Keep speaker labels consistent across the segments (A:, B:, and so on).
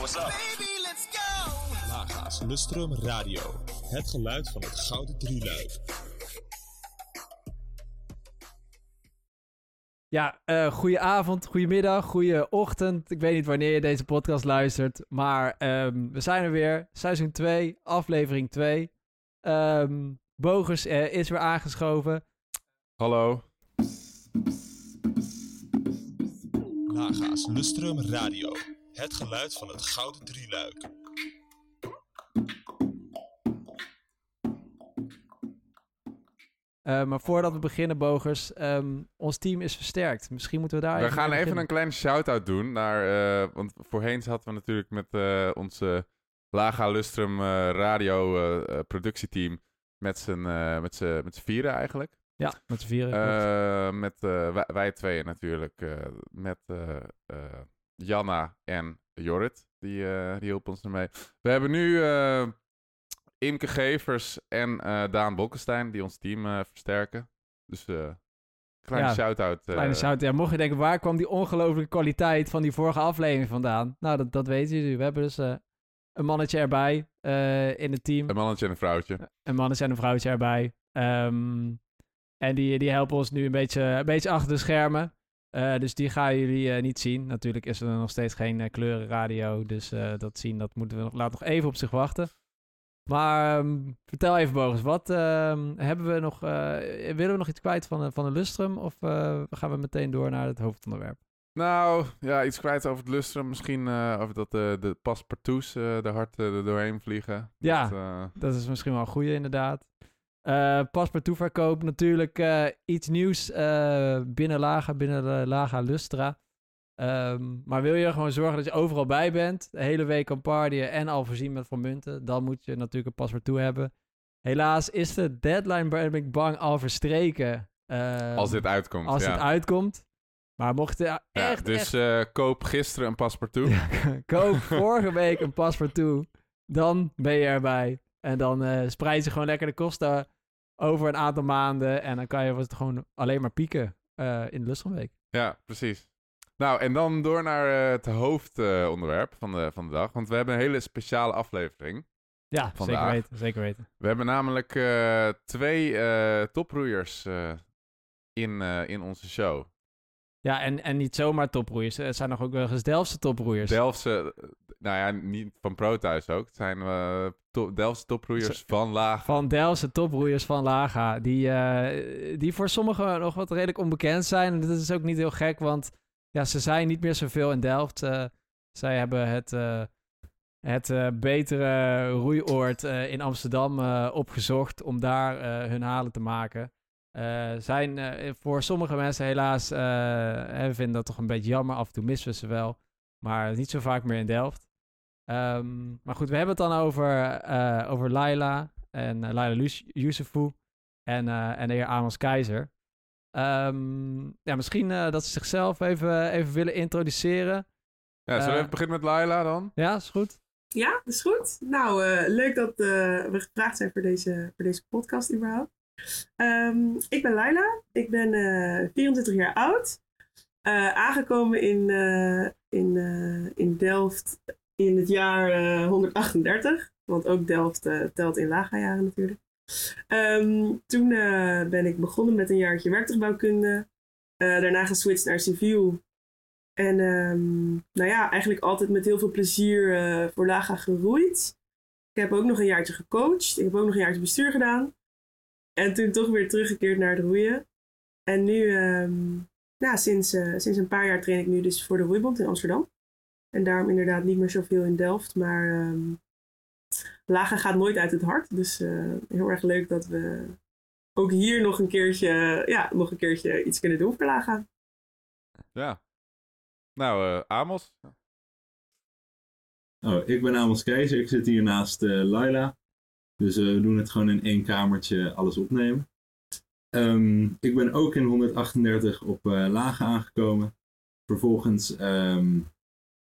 A: what's up?
B: Laga's Lustrum Radio. Het geluid van het Gouden Drieluik.
C: Ja, uh, goedenavond, goedemiddag, goede ochtend. Ik weet niet wanneer je deze podcast luistert, maar um, we zijn er weer. Seizoen 2, aflevering 2. Um, Bogus uh, is weer aangeschoven.
D: Hallo.
B: Laga's Lustrum Radio. Het geluid van het Gouden Drieluik.
C: Uh, maar voordat we beginnen, Bogers, um, ons team is versterkt. Misschien moeten we daar
D: we
C: even
D: gaan even een kleine shout-out doen naar... Uh, want voorheen zaten we natuurlijk met uh, onze Laga Lustrum radio productieteam... met z'n met z'n vieren eigenlijk.
C: Ja, met z'n vieren.
D: met wij, wij tweeën natuurlijk. met Janna en Jorrit. Die, die hielpen ons ermee. We hebben nu Imke Gevers en uh, Daan Bolkestein die ons team versterken. Dus kleine
C: ja,
D: shout-out.
C: Kleine shout ja, mocht je denken, waar kwam die ongelofelijke kwaliteit van die vorige aflevering vandaan? Nou, dat, dat weten jullie. We hebben dus een mannetje erbij in het team.
D: Een mannetje en een vrouwtje.
C: Een mannetje en een vrouwtje erbij. Um, en die, die helpen ons nu een beetje, een beetje achter de schermen. Dus die gaan jullie niet zien. Natuurlijk is er nog steeds geen kleurenradio. Dus dat zien, dat moeten we nog, laat nog even op zich wachten. Maar um, vertel even, Bogus, wat uh, hebben we nog? Willen we nog iets kwijt van, van de Lustrum? Of gaan we meteen door naar het hoofdonderwerp?
D: Nou, ja, iets kwijt over het Lustrum. Misschien over dat de, de paspartouts er hard er doorheen vliegen.
C: Ja, dat, dat, is misschien wel een goede, inderdaad. Uh, paspartoutverkoop, natuurlijk iets nieuws binnen Laga, binnen Laga Lustra. Um, maar wil je gewoon zorgen dat je overal bij bent, de hele week kan partyen en al voorzien met van munten, dan moet je natuurlijk een paspoort toe hebben. Helaas is de deadline, ben ik bang, al verstreken.
D: Uh, als dit uitkomt.
C: Als
D: ja.
C: het uitkomt. Maar mocht je echt...
D: Ja, dus
C: echt...
D: Koop gisteren een paspoort toe.
C: Ja, koop vorige week een paspoort toe. Dan ben je erbij. En dan uh, spreid je gewoon lekker de kosten over een aantal maanden. En dan kan je het gewoon alleen maar pieken uh, in de Lustrumweek.
D: Ja, precies. Nou, en dan door naar uh, het hoofdonderwerp van, de, van de dag. Want we hebben een hele speciale aflevering.
C: Ja,
D: vandaag.
C: zeker weten. Zeker weten.
D: We hebben namelijk uh, twee toproeiers in, in onze show.
C: Ja, en, en niet zomaar toproeiers. Het zijn nog ook wel eens Delftse toproeiers.
D: Delftse, nou ja, niet van Pro thuis ook. Het zijn to Delftse toproeiers van Laga.
C: Van Delftse toproeiers van Laga. Die, die voor sommigen nog wat redelijk onbekend zijn. En dat is ook niet heel gek, want ja, ze zijn niet meer zoveel in Delft. Uh, zij hebben het, uh, het uh, betere roeioord in Amsterdam opgezocht om daar hun halen te maken. Zijn voor sommige mensen helaas, we vinden dat toch een beetje jammer. Af en toe missen we ze wel, maar niet zo vaak meer in Delft. Um, maar goed, we hebben het dan over, over Laila en Laila Youssefou en, en de heer Amos Keizer. Um, ja, misschien uh, dat ze zichzelf even, even willen introduceren.
D: Ja, zullen we uh, even beginnen met Laila dan?
C: Ja, is goed.
E: Ja, dat is goed. Nou, uh, leuk dat we gevraagd zijn voor deze, voor deze podcast überhaupt. Um, ik ben Laila. Ik ben 24 jaar oud. aangekomen in, in, in Delft in het jaar 138. Want ook Delft telt in Laga-jaren natuurlijk. Um, toen ben ik begonnen met een jaartje werktuigbouwkunde. Daarna geswitcht naar civiel. En um, nou ja, eigenlijk altijd met heel veel plezier voor Laga geroeid. Ik heb ook nog een jaartje gecoacht. Ik heb ook nog een jaartje bestuur gedaan. En toen toch weer teruggekeerd naar het roeien. En nu, um, nou, sinds, sinds een paar jaar train ik nu dus voor de Roeibond in Amsterdam. En daarom inderdaad niet meer zoveel in Delft, maar Lager gaat nooit uit het hart. Dus uh, heel erg leuk dat we ook hier nog een keertje, ja, nog een keertje iets kunnen doen voor Laga.
D: Ja. Nou, uh, Amos.
F: Oh, ik ben Amos Keizer. Ik zit hier naast uh, Laila. Dus we doen het gewoon in één kamertje alles opnemen. Um, ik ben ook in 138 op Laga aangekomen. Vervolgens um,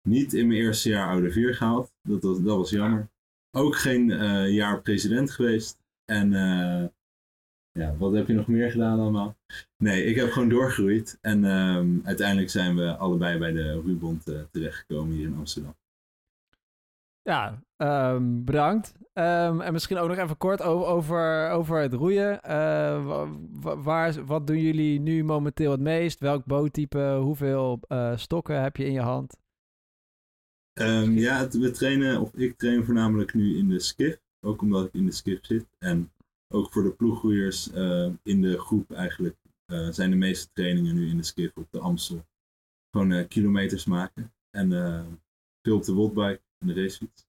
F: niet in mijn eerste jaar oude vier gehaald. Dat was, dat was jammer ook geen uh, jaar president geweest. En ja, wat heb je nog meer gedaan allemaal? Nee, ik heb gewoon doorgegroeid. En um, uiteindelijk zijn we allebei bij de Roeibond uh, terechtgekomen hier in Amsterdam.
C: Ja, ehm, bedankt. Ehm, en misschien ook nog even kort over, over, over het roeien. Eh, wa- waar, wat doen jullie nu momenteel het meest? Welk boottype? Hoeveel eh, stokken heb je in je hand?
F: Ehm, ja, we trainen, of ik train voornamelijk nu in de skif. Ook omdat ik in de skif zit. En ook voor de ploeggroeiers eh, in de groep eigenlijk eh, zijn de meeste trainingen nu in de skif op de Amstel. Gewoon eh, kilometers maken. En veel op de en de racefiets.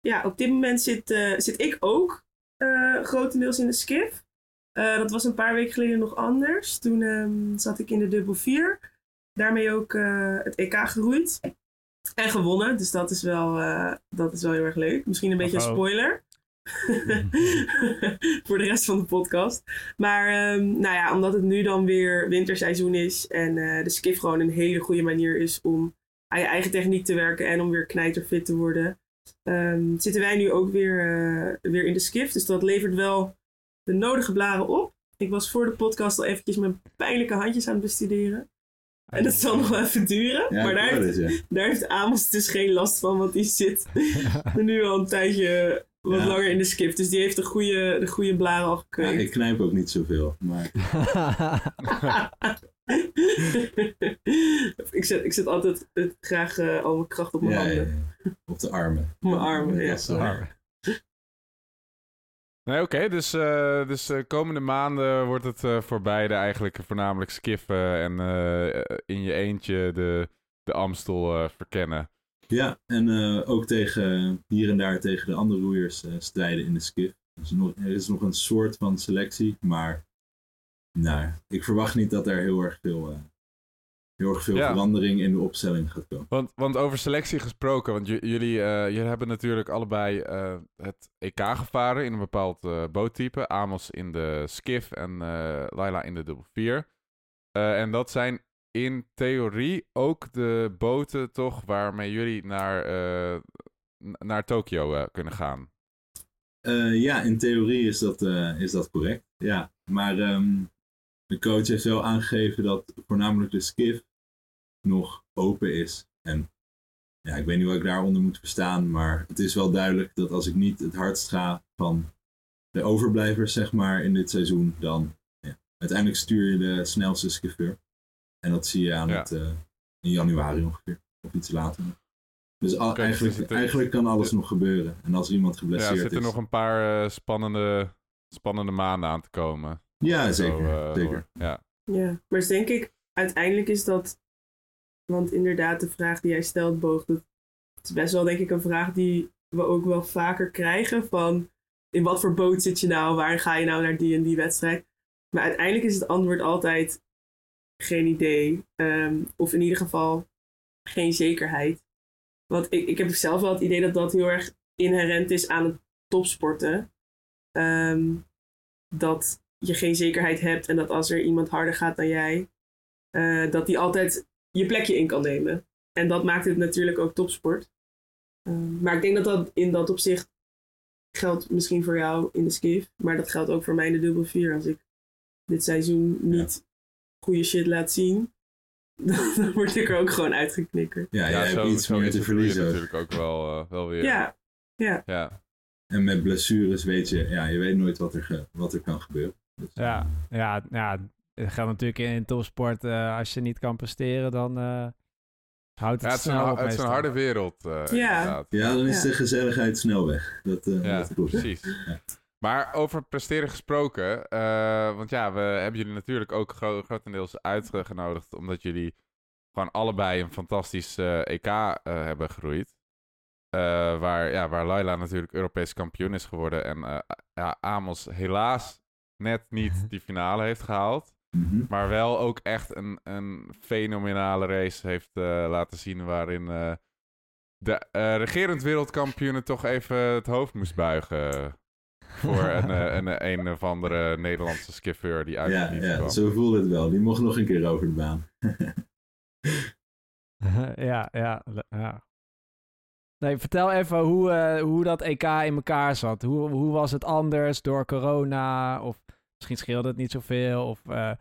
E: Ja, op dit moment zit, eh, zit ik ook eh, grotendeels in de skif. Eh, dat was een paar weken geleden nog anders. Toen ehm, zat ik in de dubbel 4. Daarmee ook eh, het EK geroeid. En gewonnen. Dus dat is wel, eh, dat is wel heel erg leuk. Misschien een beetje een spoiler. Voor de rest van de podcast. Maar ehm, nou ja, omdat het nu dan weer winterseizoen is. En eh, de skif gewoon een hele goede manier is om aan je eigen techniek te werken. En om weer knijterfit te worden. Ehm, zitten wij nu ook weer, eh, weer in de skiff. Dus dat levert wel de nodige blaren op. Ik was voor de podcast al eventjes mijn pijnlijke handjes aan het bestuderen. En dat zal nog wel even duren.
F: Ja,
E: maar daar
F: het, ja.
E: daar heeft Amos dus geen last van. Want die zit nu al een tijdje wat
F: Ja.
E: langer in de skip. Dus die heeft de goede, de goede blaren al gekweekt.
F: ik knijp ook niet zoveel. Maar
E: ik, zet, ik zet altijd eh, graag eh, al mijn kracht op mijn
F: ja,
E: handen.
F: ja, ja. op de armen.
E: Op mijn armen, ja.
F: Wel-
D: Nee, oké. dus dus dus eh, komende maanden wordt het eh, voor beide eigenlijk voornamelijk skiffen en eh, in je eentje de, de Amstel eh, verkennen.
F: Ja, en eh, ook tegen, hier en daar tegen de andere roeiers eh, strijden in de skif. Dus nog, er is nog een soort van selectie, maar nou, ik verwacht niet dat er heel erg veel, eh, heel erg veel
D: Ja.
F: verandering in de opstelling gaat komen.
D: Want, want over selectie gesproken, want jullie, jullie hebben natuurlijk allebei het EK gevaren in een bepaald boottype. Amos in de skiff en Laila in de dubbel 4. Eh, en dat zijn in theorie ook de boten toch waarmee jullie naar, eh, naar Tokio eh, kunnen gaan.
F: Eh, ja, in theorie is dat, is dat correct. Ja, maar ehm, de coach heeft wel aangegeven dat voornamelijk de skif nog open is. En ja, ik weet niet wat ik daaronder moet verstaan, maar het is wel duidelijk dat als ik niet het hardst ga van de overblijvers, zeg maar, in dit seizoen, dan ja, uiteindelijk stuur je de snelste skiffeur. En dat zie je aan
D: Ja.
F: het, eh, in januari ongeveer, of iets later. Dus al- eigenlijk,
D: er zitten-
F: eigenlijk kan alles nog gebeuren. En als iemand
D: Ja,
F: geblesseerd
D: er zitten
F: is...
D: nog een paar eh, spannende, spannende maanden aan te komen.
F: Ja,
D: Zo,
F: zeker.
D: eh,
F: zeker.
D: Ja.
E: Ja, maar is denk ik, uiteindelijk is dat, want inderdaad de vraag die jij stelt, Boog, dat is best wel denk ik een vraag die we ook wel vaker krijgen van in wat voor boot zit je nou, waar ga je nou naar die en die wedstrijd. Maar uiteindelijk is het antwoord altijd geen idee, Ehm, of in ieder geval geen zekerheid. Want ik, ik heb zelf wel het idee dat dat heel erg inherent is aan het topsporten. Ehm, dat je geen zekerheid hebt en dat als er iemand harder gaat dan jij, eh, dat die altijd je plekje in kan nemen. En dat maakt het natuurlijk ook topsport. Ehm, maar ik denk dat dat in dat opzicht geldt misschien voor jou in de skiff, maar dat geldt ook voor mij in de dubbel 4. Als ik dit seizoen niet goede shit laat zien, dan word ik er ook gewoon uitgeknikkerd.
F: Ja,
D: zo,
F: hebt iets
D: zo
F: meer te verliezen.
D: natuurlijk ook wel, eh, wel weer.
E: Ja,
D: ja.
F: En met blessures weet je, ja, je weet nooit wat er, ge- wat er kan gebeuren. Dus,
C: Ja, ja, ja, het geldt natuurlijk in, in topsport. eh, als je niet kan presteren, dan eh, houdt het,
D: Ja, het is een,
C: snel
D: ha-
C: op
D: het is een harde wereld. eh,
E: Ja.
F: ja, dan is
E: Ja.
F: de gezelligheid snel weg. Dat, eh,
D: Ja,
F: dat klopt.
D: precies.
F: Ja.
D: Maar over presteren gesproken, eh, want ja, we hebben jullie natuurlijk ook gro- grotendeels uitgenodigd, omdat jullie gewoon allebei een fantastisch eh, EK eh, hebben geroeid. Waar, ja, waar Laila natuurlijk Europees kampioen is geworden en ja, Amos helaas net niet die finale heeft gehaald.
F: Mhm.
D: Maar wel ook echt een, een fenomenale race heeft laten zien. Waarin de regerend wereldkampioen toch even het hoofd moest buigen. Voor een, eh, een, een of andere Nederlandse skiffeur die uit
F: Ja, ja,
D: kwam.
F: zo voelde het wel. Die mocht nog een keer over de baan.
C: ja, ja, ja. Nee, vertel even hoe, eh, hoe dat EK in elkaar zat. Hoe, hoe was het anders door corona? Of misschien scheelde het niet zoveel? Of eh,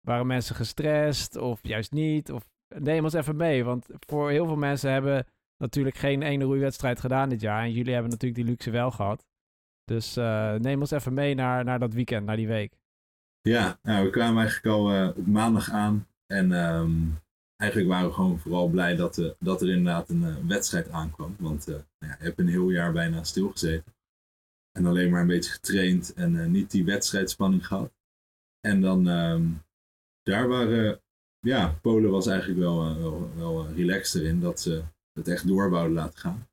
C: waren mensen gestrest? Of juist niet? Of neem ons even mee. Want voor heel veel mensen hebben natuurlijk geen ene roeiwedstrijd gedaan dit jaar. En jullie hebben natuurlijk die luxe wel gehad. Dus uh, neem ons even mee naar, naar dat weekend, naar die week.
F: Ja, nou, we kwamen eigenlijk al uh, op maandag aan. En um, eigenlijk waren we gewoon vooral blij dat, uh, dat er inderdaad een wedstrijd aankwam. Want nou ja, je hebt een heel jaar bijna stilgezeten. En alleen maar een beetje getraind en niet die wedstrijdspanning gehad. En dan, um, daar waren, ja, Polen was eigenlijk wel, wel, wel relaxed erin dat ze het echt door wouden laten gaan.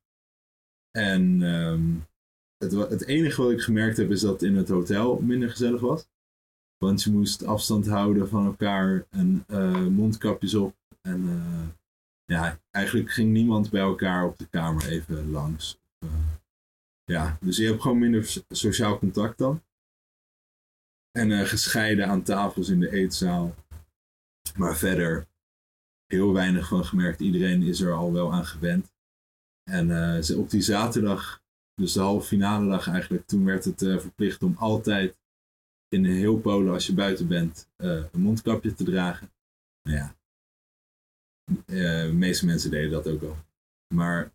F: En um, het, enige wat ik gemerkt heb is dat het in het hotel minder gezellig was. Want je moest afstand houden van elkaar en uh, mondkapjes op. En uh, ja, eigenlijk ging niemand bij elkaar op de kamer even langs. Uh, ja, dus je hebt gewoon minder sociaal contact dan. En gescheiden aan tafels in de eetzaal. Maar verder heel weinig van gemerkt. Iedereen is er al wel aan gewend. En op die zaterdag, dus de halve finale dag eigenlijk, toen werd het verplicht om altijd in heel Polen, als je buiten bent, uh, een mondkapje te dragen. Nou ja, uh, de meeste mensen deden dat ook al. Maar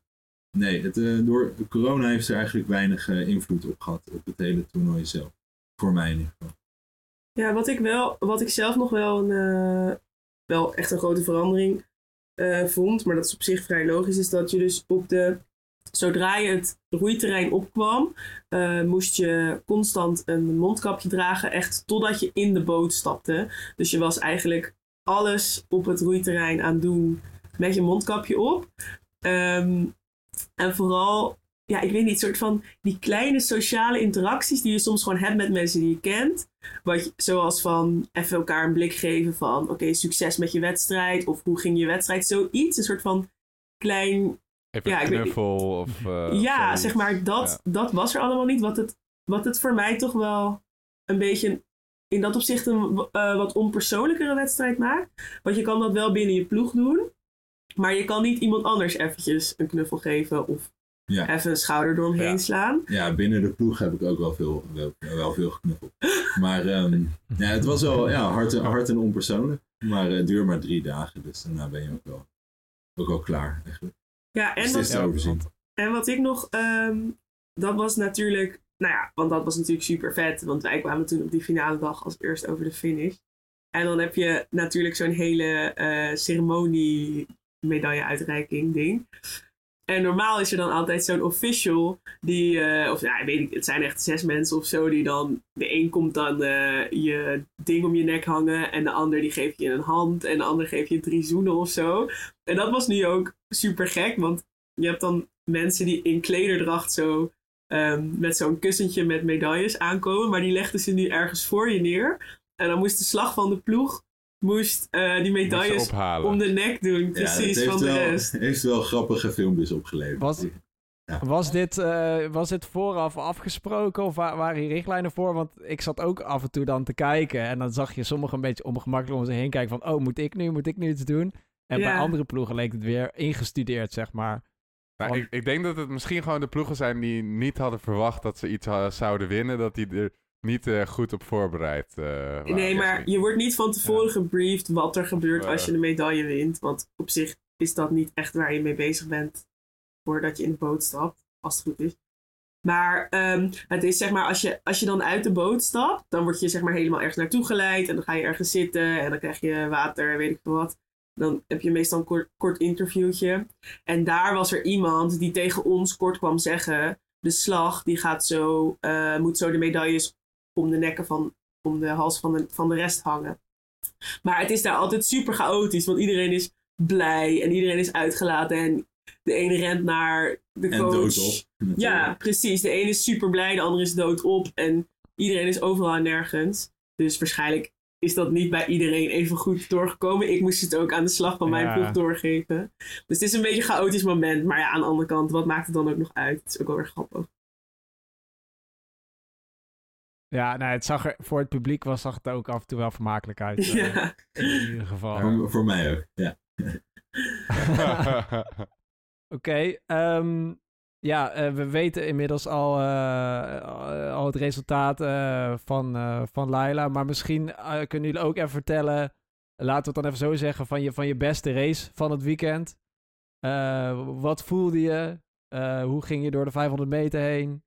F: nee, het, door corona heeft er eigenlijk weinig invloed op gehad op het hele toernooi zelf. Voor mij in ieder geval.
E: Ja, wat ik, wel, wat ik zelf nog wel, een, wel echt een grote verandering vond, maar dat is op zich vrij logisch, is dat je dus op de Zodra je het roeiterrein opkwam, uh, moest je constant een mondkapje dragen, echt totdat je in de boot stapte. Dus je was eigenlijk alles op het roeiterrein aan doen met je mondkapje op. Um, en vooral, ja, ik weet niet, soort van die kleine sociale interacties die je soms gewoon hebt met mensen die je kent. Wat zoals van even elkaar een blik geven van, oké, succes met je wedstrijd. Of hoe ging je wedstrijd? Zoiets, een soort van klein
D: Even ja, een knuffel of... Uh,
E: ja, zeg maar, dat, ja. dat was er allemaal niet. Wat het, wat het voor mij toch wel een beetje in dat opzicht een uh, wat onpersoonlijkere wedstrijd maakt. Want je kan dat wel binnen je ploeg doen. Maar je kan niet iemand anders eventjes een knuffel geven of ja. even een schouder door hem heen
F: ja.
E: slaan.
F: Ja, binnen de ploeg heb ik ook wel veel, wel, wel veel geknuffeld. maar um, ja, het was wel ja, hard, hard en onpersoonlijk. Maar het uh, duurde maar drie dagen, dus daarna ben je ook wel, ook wel klaar eigenlijk.
E: Ja, en,
F: dus
E: wat, en wat ik nog, um, dat was natuurlijk, nou ja, want dat was natuurlijk super vet. Want wij kwamen toen op die finale dag als eerst over de finish. En dan heb je natuurlijk zo'n hele uh, ceremonie medailleuitreiking ding. En normaal is er dan altijd zo'n official die, uh, of ja, weet het zijn echt zes mensen of zo, die dan, de een komt dan uh, je ding om je nek hangen en de ander die geeft je een hand en de ander geeft je drie zoenen of zo. En dat was nu ook super gek, want je hebt dan mensen die in klederdracht zo um, met zo'n kussentje met medailles aankomen, maar die legden ze nu ergens voor je neer. En dan moest de slag van de ploeg moest uh, die medailles om de nek doen, precies,
F: ja,
E: van de
F: wel,
E: rest.
F: heeft wel grappige filmpjes opgeleverd.
C: Was, ja. was, dit, uh, was dit vooraf afgesproken of waren hier richtlijnen voor? Want ik zat ook af en toe dan te kijken en dan zag je sommigen een beetje ongemakkelijk om zich heen kijken van, oh, moet ik nu, moet ik nu iets doen? En
E: Ja.
C: bij andere ploegen leek het weer ingestudeerd, zeg maar.
D: Nou, ik, ik denk dat het misschien gewoon de ploegen zijn die niet hadden verwacht dat ze iets ha- zouden winnen. Dat die er niet eh, goed op voorbereid eh.
E: Nee, maar je wordt niet van tevoren gebriefd wat er gebeurt als je de medaille wint. Want op zich is dat niet echt waar je mee bezig bent voordat je in de boot stapt, als het goed is. Maar um, het is zeg maar, als je, als je dan uit de boot stapt, dan word je zeg maar helemaal ergens naartoe geleid. En dan ga je ergens zitten en dan krijg je water, weet ik veel wat. Dan heb je meestal een kort, kort interviewtje. En daar was er iemand die tegen ons kort kwam zeggen: de slag die gaat zo, uh, moet zo de medailles om de nekken van, om de hals van de, van de rest hangen. Maar het is daar altijd super chaotisch, want iedereen is blij en iedereen is uitgelaten. En de ene rent naar de
F: En
E: coach.
F: doodop.
E: Ja, precies. De ene is super blij, de andere is doodop. En iedereen is overal en nergens. Dus waarschijnlijk is dat niet bij iedereen even goed doorgekomen. Ik moest het ook aan de slag van mijn
C: Ja.
E: ploeg doorgeven. Dus het is een beetje een chaotisch moment. Maar ja, aan de andere kant, wat maakt het dan ook nog uit? Het is ook wel weer grappig.
C: Ja, nou, het zag er, voor het publiek was, zag het er ook af en toe wel vermakelijk uit. eh,
E: Ja.
C: In ieder geval.
F: Voor, voor mij ook, ja.
C: Oké, ehm, ja, eh, we weten inmiddels al, eh, al het resultaat eh, van, eh, van Laila. Maar misschien kunnen jullie ook even vertellen, laten we het dan even zo zeggen, van je, van je beste race van het weekend. Eh, wat voelde je? Eh, hoe ging je door de 500 meter heen?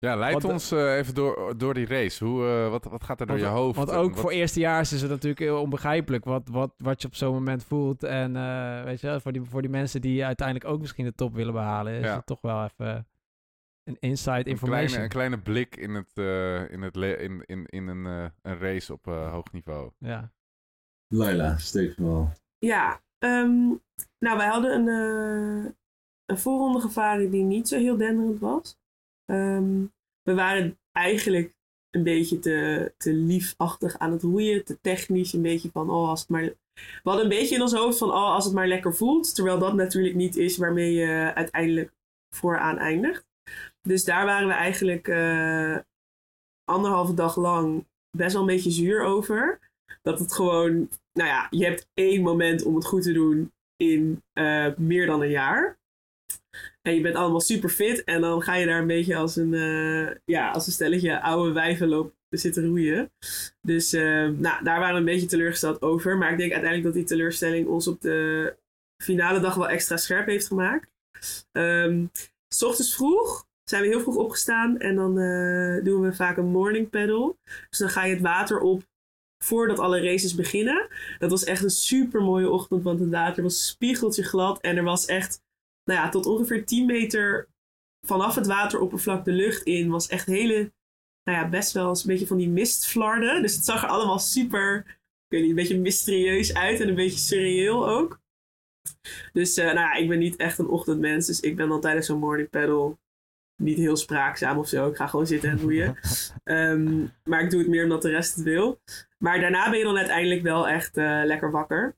D: Ja, leid
C: Want, eh,
D: ons eh, even door, door die race. Hoe, eh, wat, wat gaat er door
C: want,
D: je hoofd?
C: Want ook
D: wat-
C: voor eerstejaars is het natuurlijk heel onbegrijpelijk wat, wat, wat je op zo'n moment voelt. En eh, weet je, voor die, voor die mensen die uiteindelijk ook misschien de top willen behalen, is
D: Ja.
C: het toch wel even een inside
D: een
C: information.
D: kleine, een kleine blik in, het, eh, in, het in, in, in een, eh, een race op eh, hoog niveau.
C: Ja.
F: Laila, wel.
E: Ja, ehm, nou wij hadden een, eh een voorronde gevaren die niet zo heel denderend was. Ehm, we waren eigenlijk een beetje te, te liefachtig aan het roeien, te technisch, een beetje van, oh als het maar... We hadden een beetje in ons hoofd van, oh als het maar lekker voelt, terwijl dat natuurlijk niet is waarmee je uiteindelijk vooraan eindigt. Dus daar waren we eigenlijk eh, anderhalve dag lang best wel een beetje zuur over. Dat het gewoon nou ja, je hebt één moment om het goed te doen in eh, meer dan een jaar. En je bent allemaal super fit. En dan ga je daar een beetje als een, eh, ja, als een stelletje oude wijven lopen zitten roeien. Dus eh, nou, daar waren we een beetje teleurgesteld over. Maar ik denk uiteindelijk dat die teleurstelling ons op de finale dag wel extra scherp heeft gemaakt. Ehm, s ochtends vroeg zijn we heel vroeg opgestaan. En dan eh, doen we vaak een morning paddle. Dus dan ga je het water op voordat alle races beginnen. Dat was echt een super mooie ochtend, want het water was spiegeltje glad. En er was echt, nou ja, tot ongeveer 10 meter vanaf het wateroppervlak de lucht in. Was echt hele, nou ja, best wel eens een beetje van die mistflarden. Dus het zag er allemaal super, ik weet niet, een beetje mysterieus uit en een beetje surreëel ook. Dus eh, nou ja, ik ben niet echt een ochtendmens. Dus ik ben dan tijdens zo'n morning paddle niet heel spraakzaam of zo. Ik ga gewoon zitten en roeien. Ehm, maar ik doe het meer omdat de rest het wil. Maar daarna ben je dan uiteindelijk wel echt eh, lekker wakker.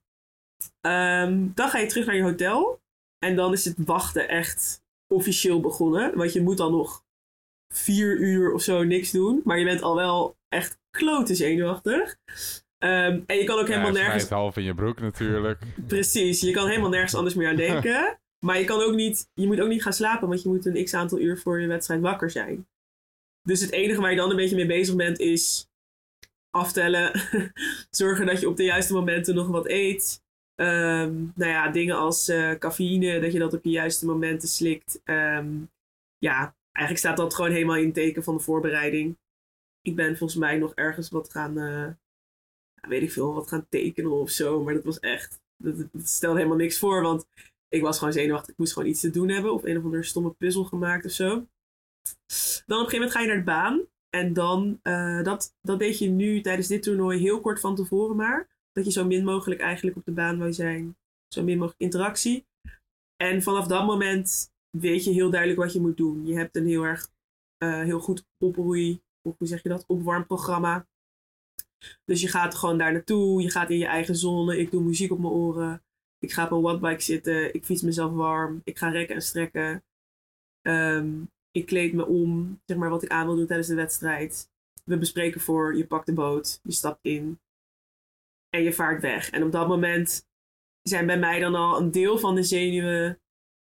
E: Ehm, dan ga je terug naar je hotel. En dan is het wachten echt officieel begonnen. Want je moet dan nog vier uur of zo niks doen. Maar je bent al wel echt klote zenuwachtig. Ehm, en je kan ook helemaal nergens...
D: half in je broek natuurlijk.
E: Precies, je kan helemaal nergens anders meer aan denken. Maar je, kan ook niet, je moet ook niet gaan slapen, want je moet een x aantal uur voor je wedstrijd wakker zijn. Dus het enige waar je dan een beetje mee bezig bent is aftellen. Zorgen dat je op de juiste momenten nog wat eet. Ehm, nou ja, dingen als eh, cafeïne, dat je dat op de juiste momenten slikt. Ehm, ja, eigenlijk staat dat gewoon helemaal in het teken van de voorbereiding. Ik ben volgens mij nog ergens wat gaan, ja, weet ik veel, wat gaan tekenen of zo. Maar dat was echt, dat stelde helemaal niks voor, want ik was gewoon zenuwachtig. Ik moest gewoon iets te doen hebben of een of andere stomme puzzel gemaakt of zo. Dan op een gegeven moment ga je naar de baan. En dan, eh, dat, dat deed je nu tijdens dit toernooi heel kort van tevoren maar. Dat je zo min mogelijk eigenlijk op de baan wou zijn. Zo min mogelijk interactie. En vanaf dat moment weet je heel duidelijk wat je moet doen. Je hebt een heel erg, eh, heel goed oproei, of hoe zeg je dat, opwarmprogramma. Dus je gaat gewoon daar naartoe. Je gaat in je eigen zone. Ik doe muziek op mijn oren. Ik ga op een wattbike zitten. Ik fiets mezelf warm. Ik ga rekken en strekken. Ehm, ik kleed me om, zeg maar, wat ik aan wil doen tijdens de wedstrijd. We bespreken voor, je pakt de boot, je stapt in en je vaart weg. En op dat moment zijn bij mij dan al een deel van de zenuwen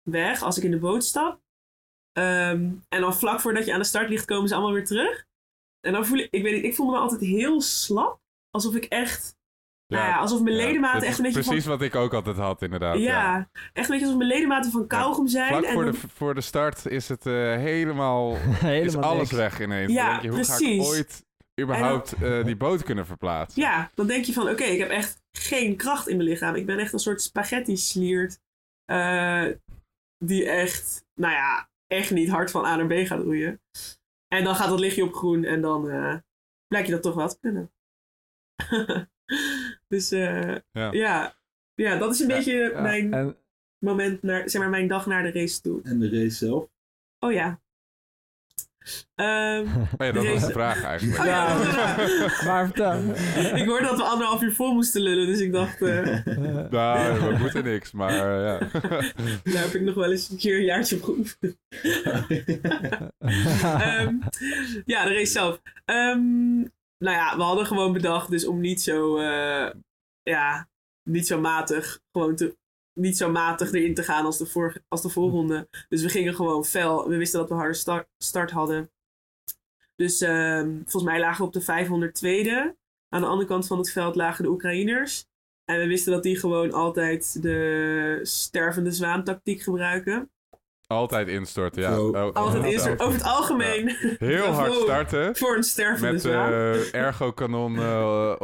E: weg als ik in de boot stap. Ehm, en dan vlak voordat je aan de start ligt, komen ze allemaal weer terug. En dan voel ik, ik weet niet, ik voelde me altijd heel slap. Alsof ik echt, nou ja, alsof mijn
D: ja,
E: ledematen echt een beetje van
D: Precies wat ik ook altijd had, inderdaad.
E: ja,
D: ja.
E: echt een beetje alsof mijn ledematen van kauwgom zijn.
D: Vlak
E: en
D: voor,
E: dan-
D: de, voor de start is het eh, helemaal, is alles
C: niks.
D: weg ineens.
E: Ja,
D: denk je, hoe ga ik
E: precies.
D: ooit überhaupt eh, die boot kunnen verplaatsen?
E: Ja, dan denk je van oké, ik heb echt geen kracht in mijn lichaam. Ik ben echt een soort spaghetti sliert. eh, die echt, nou ja, echt niet hard van A naar B gaat roeien. En dan gaat dat lichtje op groen en dan eh blijkt je dat toch wel te kunnen. dus eh,
D: Ja.
E: ja. ja. dat is een
D: Ja,
E: beetje
C: Ja,
E: mijn
C: en
E: moment, naar, zeg maar mijn dag naar de race toe.
F: En de race zelf?
E: Oh ja.
D: Oh ja, dat was de vraag eigenlijk.
E: Oh ja,
C: maar vertel.
E: ik hoorde dat we anderhalf uur vol moesten lullen, dus ik dacht, eh,
D: Nou, we moeten niks, maar eh, ja.
E: daar heb ik nog wel eens een keer een jaartje op geoefend. Ehm, ja, de race zelf. Ehm, nou ja, we hadden gewoon bedacht, dus om niet zo, eh, ja, niet zo matig, gewoon te, niet zo matig erin te gaan als de, vorige, als de. Dus we gingen gewoon fel. We wisten dat we harde start, start hadden. Dus ehm, volgens mij lagen we op de 502e. Aan de andere kant van het veld lagen de Oekraïners. En we wisten dat die gewoon altijd de stervende zwaan tactiek gebruiken.
D: Altijd instorten, ja. Oh,
E: Altijd
D: oh,
E: is er
D: oh.
E: over het algemeen
D: Heel hard starten.
E: voor een stervende
D: Met eh ergo-kanon, eh,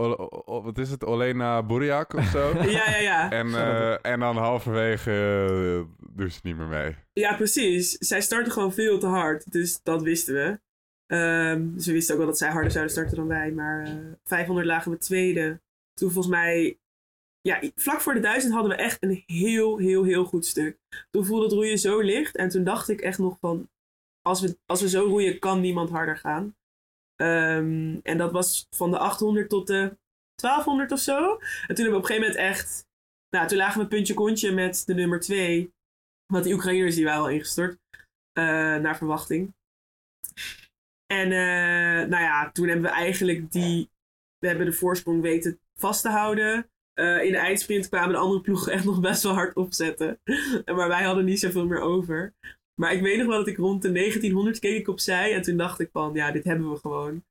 D: wat is het, Olena Buriak of zo?
E: Ja, ja, ja.
D: en, eh, en dan halverwege uh, doen ze niet meer mee.
E: Ja, precies. Zij startte gewoon veel te hard. Dus dat wisten we. Ehm, dus we wisten ook wel dat zij harder zouden starten dan wij. Maar eh 500 lagen we tweede. Toen volgens mij... Ja, vlak voor de 1000 hadden we echt een heel, heel, heel goed stuk. Toen voelde het roeien zo licht. En toen dacht ik echt nog van... Als we, als we zo roeien, kan niemand harder gaan. Ehm, en dat was van de 800 tot de 1200 of zo. En toen hebben we op een gegeven moment echt... Nou, toen lagen we puntje kontje met de nummer 2. Want die Oekraïners die waren al ingestort. eh, naar verwachting. En eh, nou ja, toen hebben we eigenlijk die... We hebben de voorsprong weten vast te houden. Eh, in de eindsprint kwamen de andere ploegen echt nog best wel hard opzetten. maar wij hadden niet zoveel meer over. Maar ik weet nog wel dat ik rond de 1900 keek ik opzij. En toen dacht ik van, ja, dit hebben we gewoon.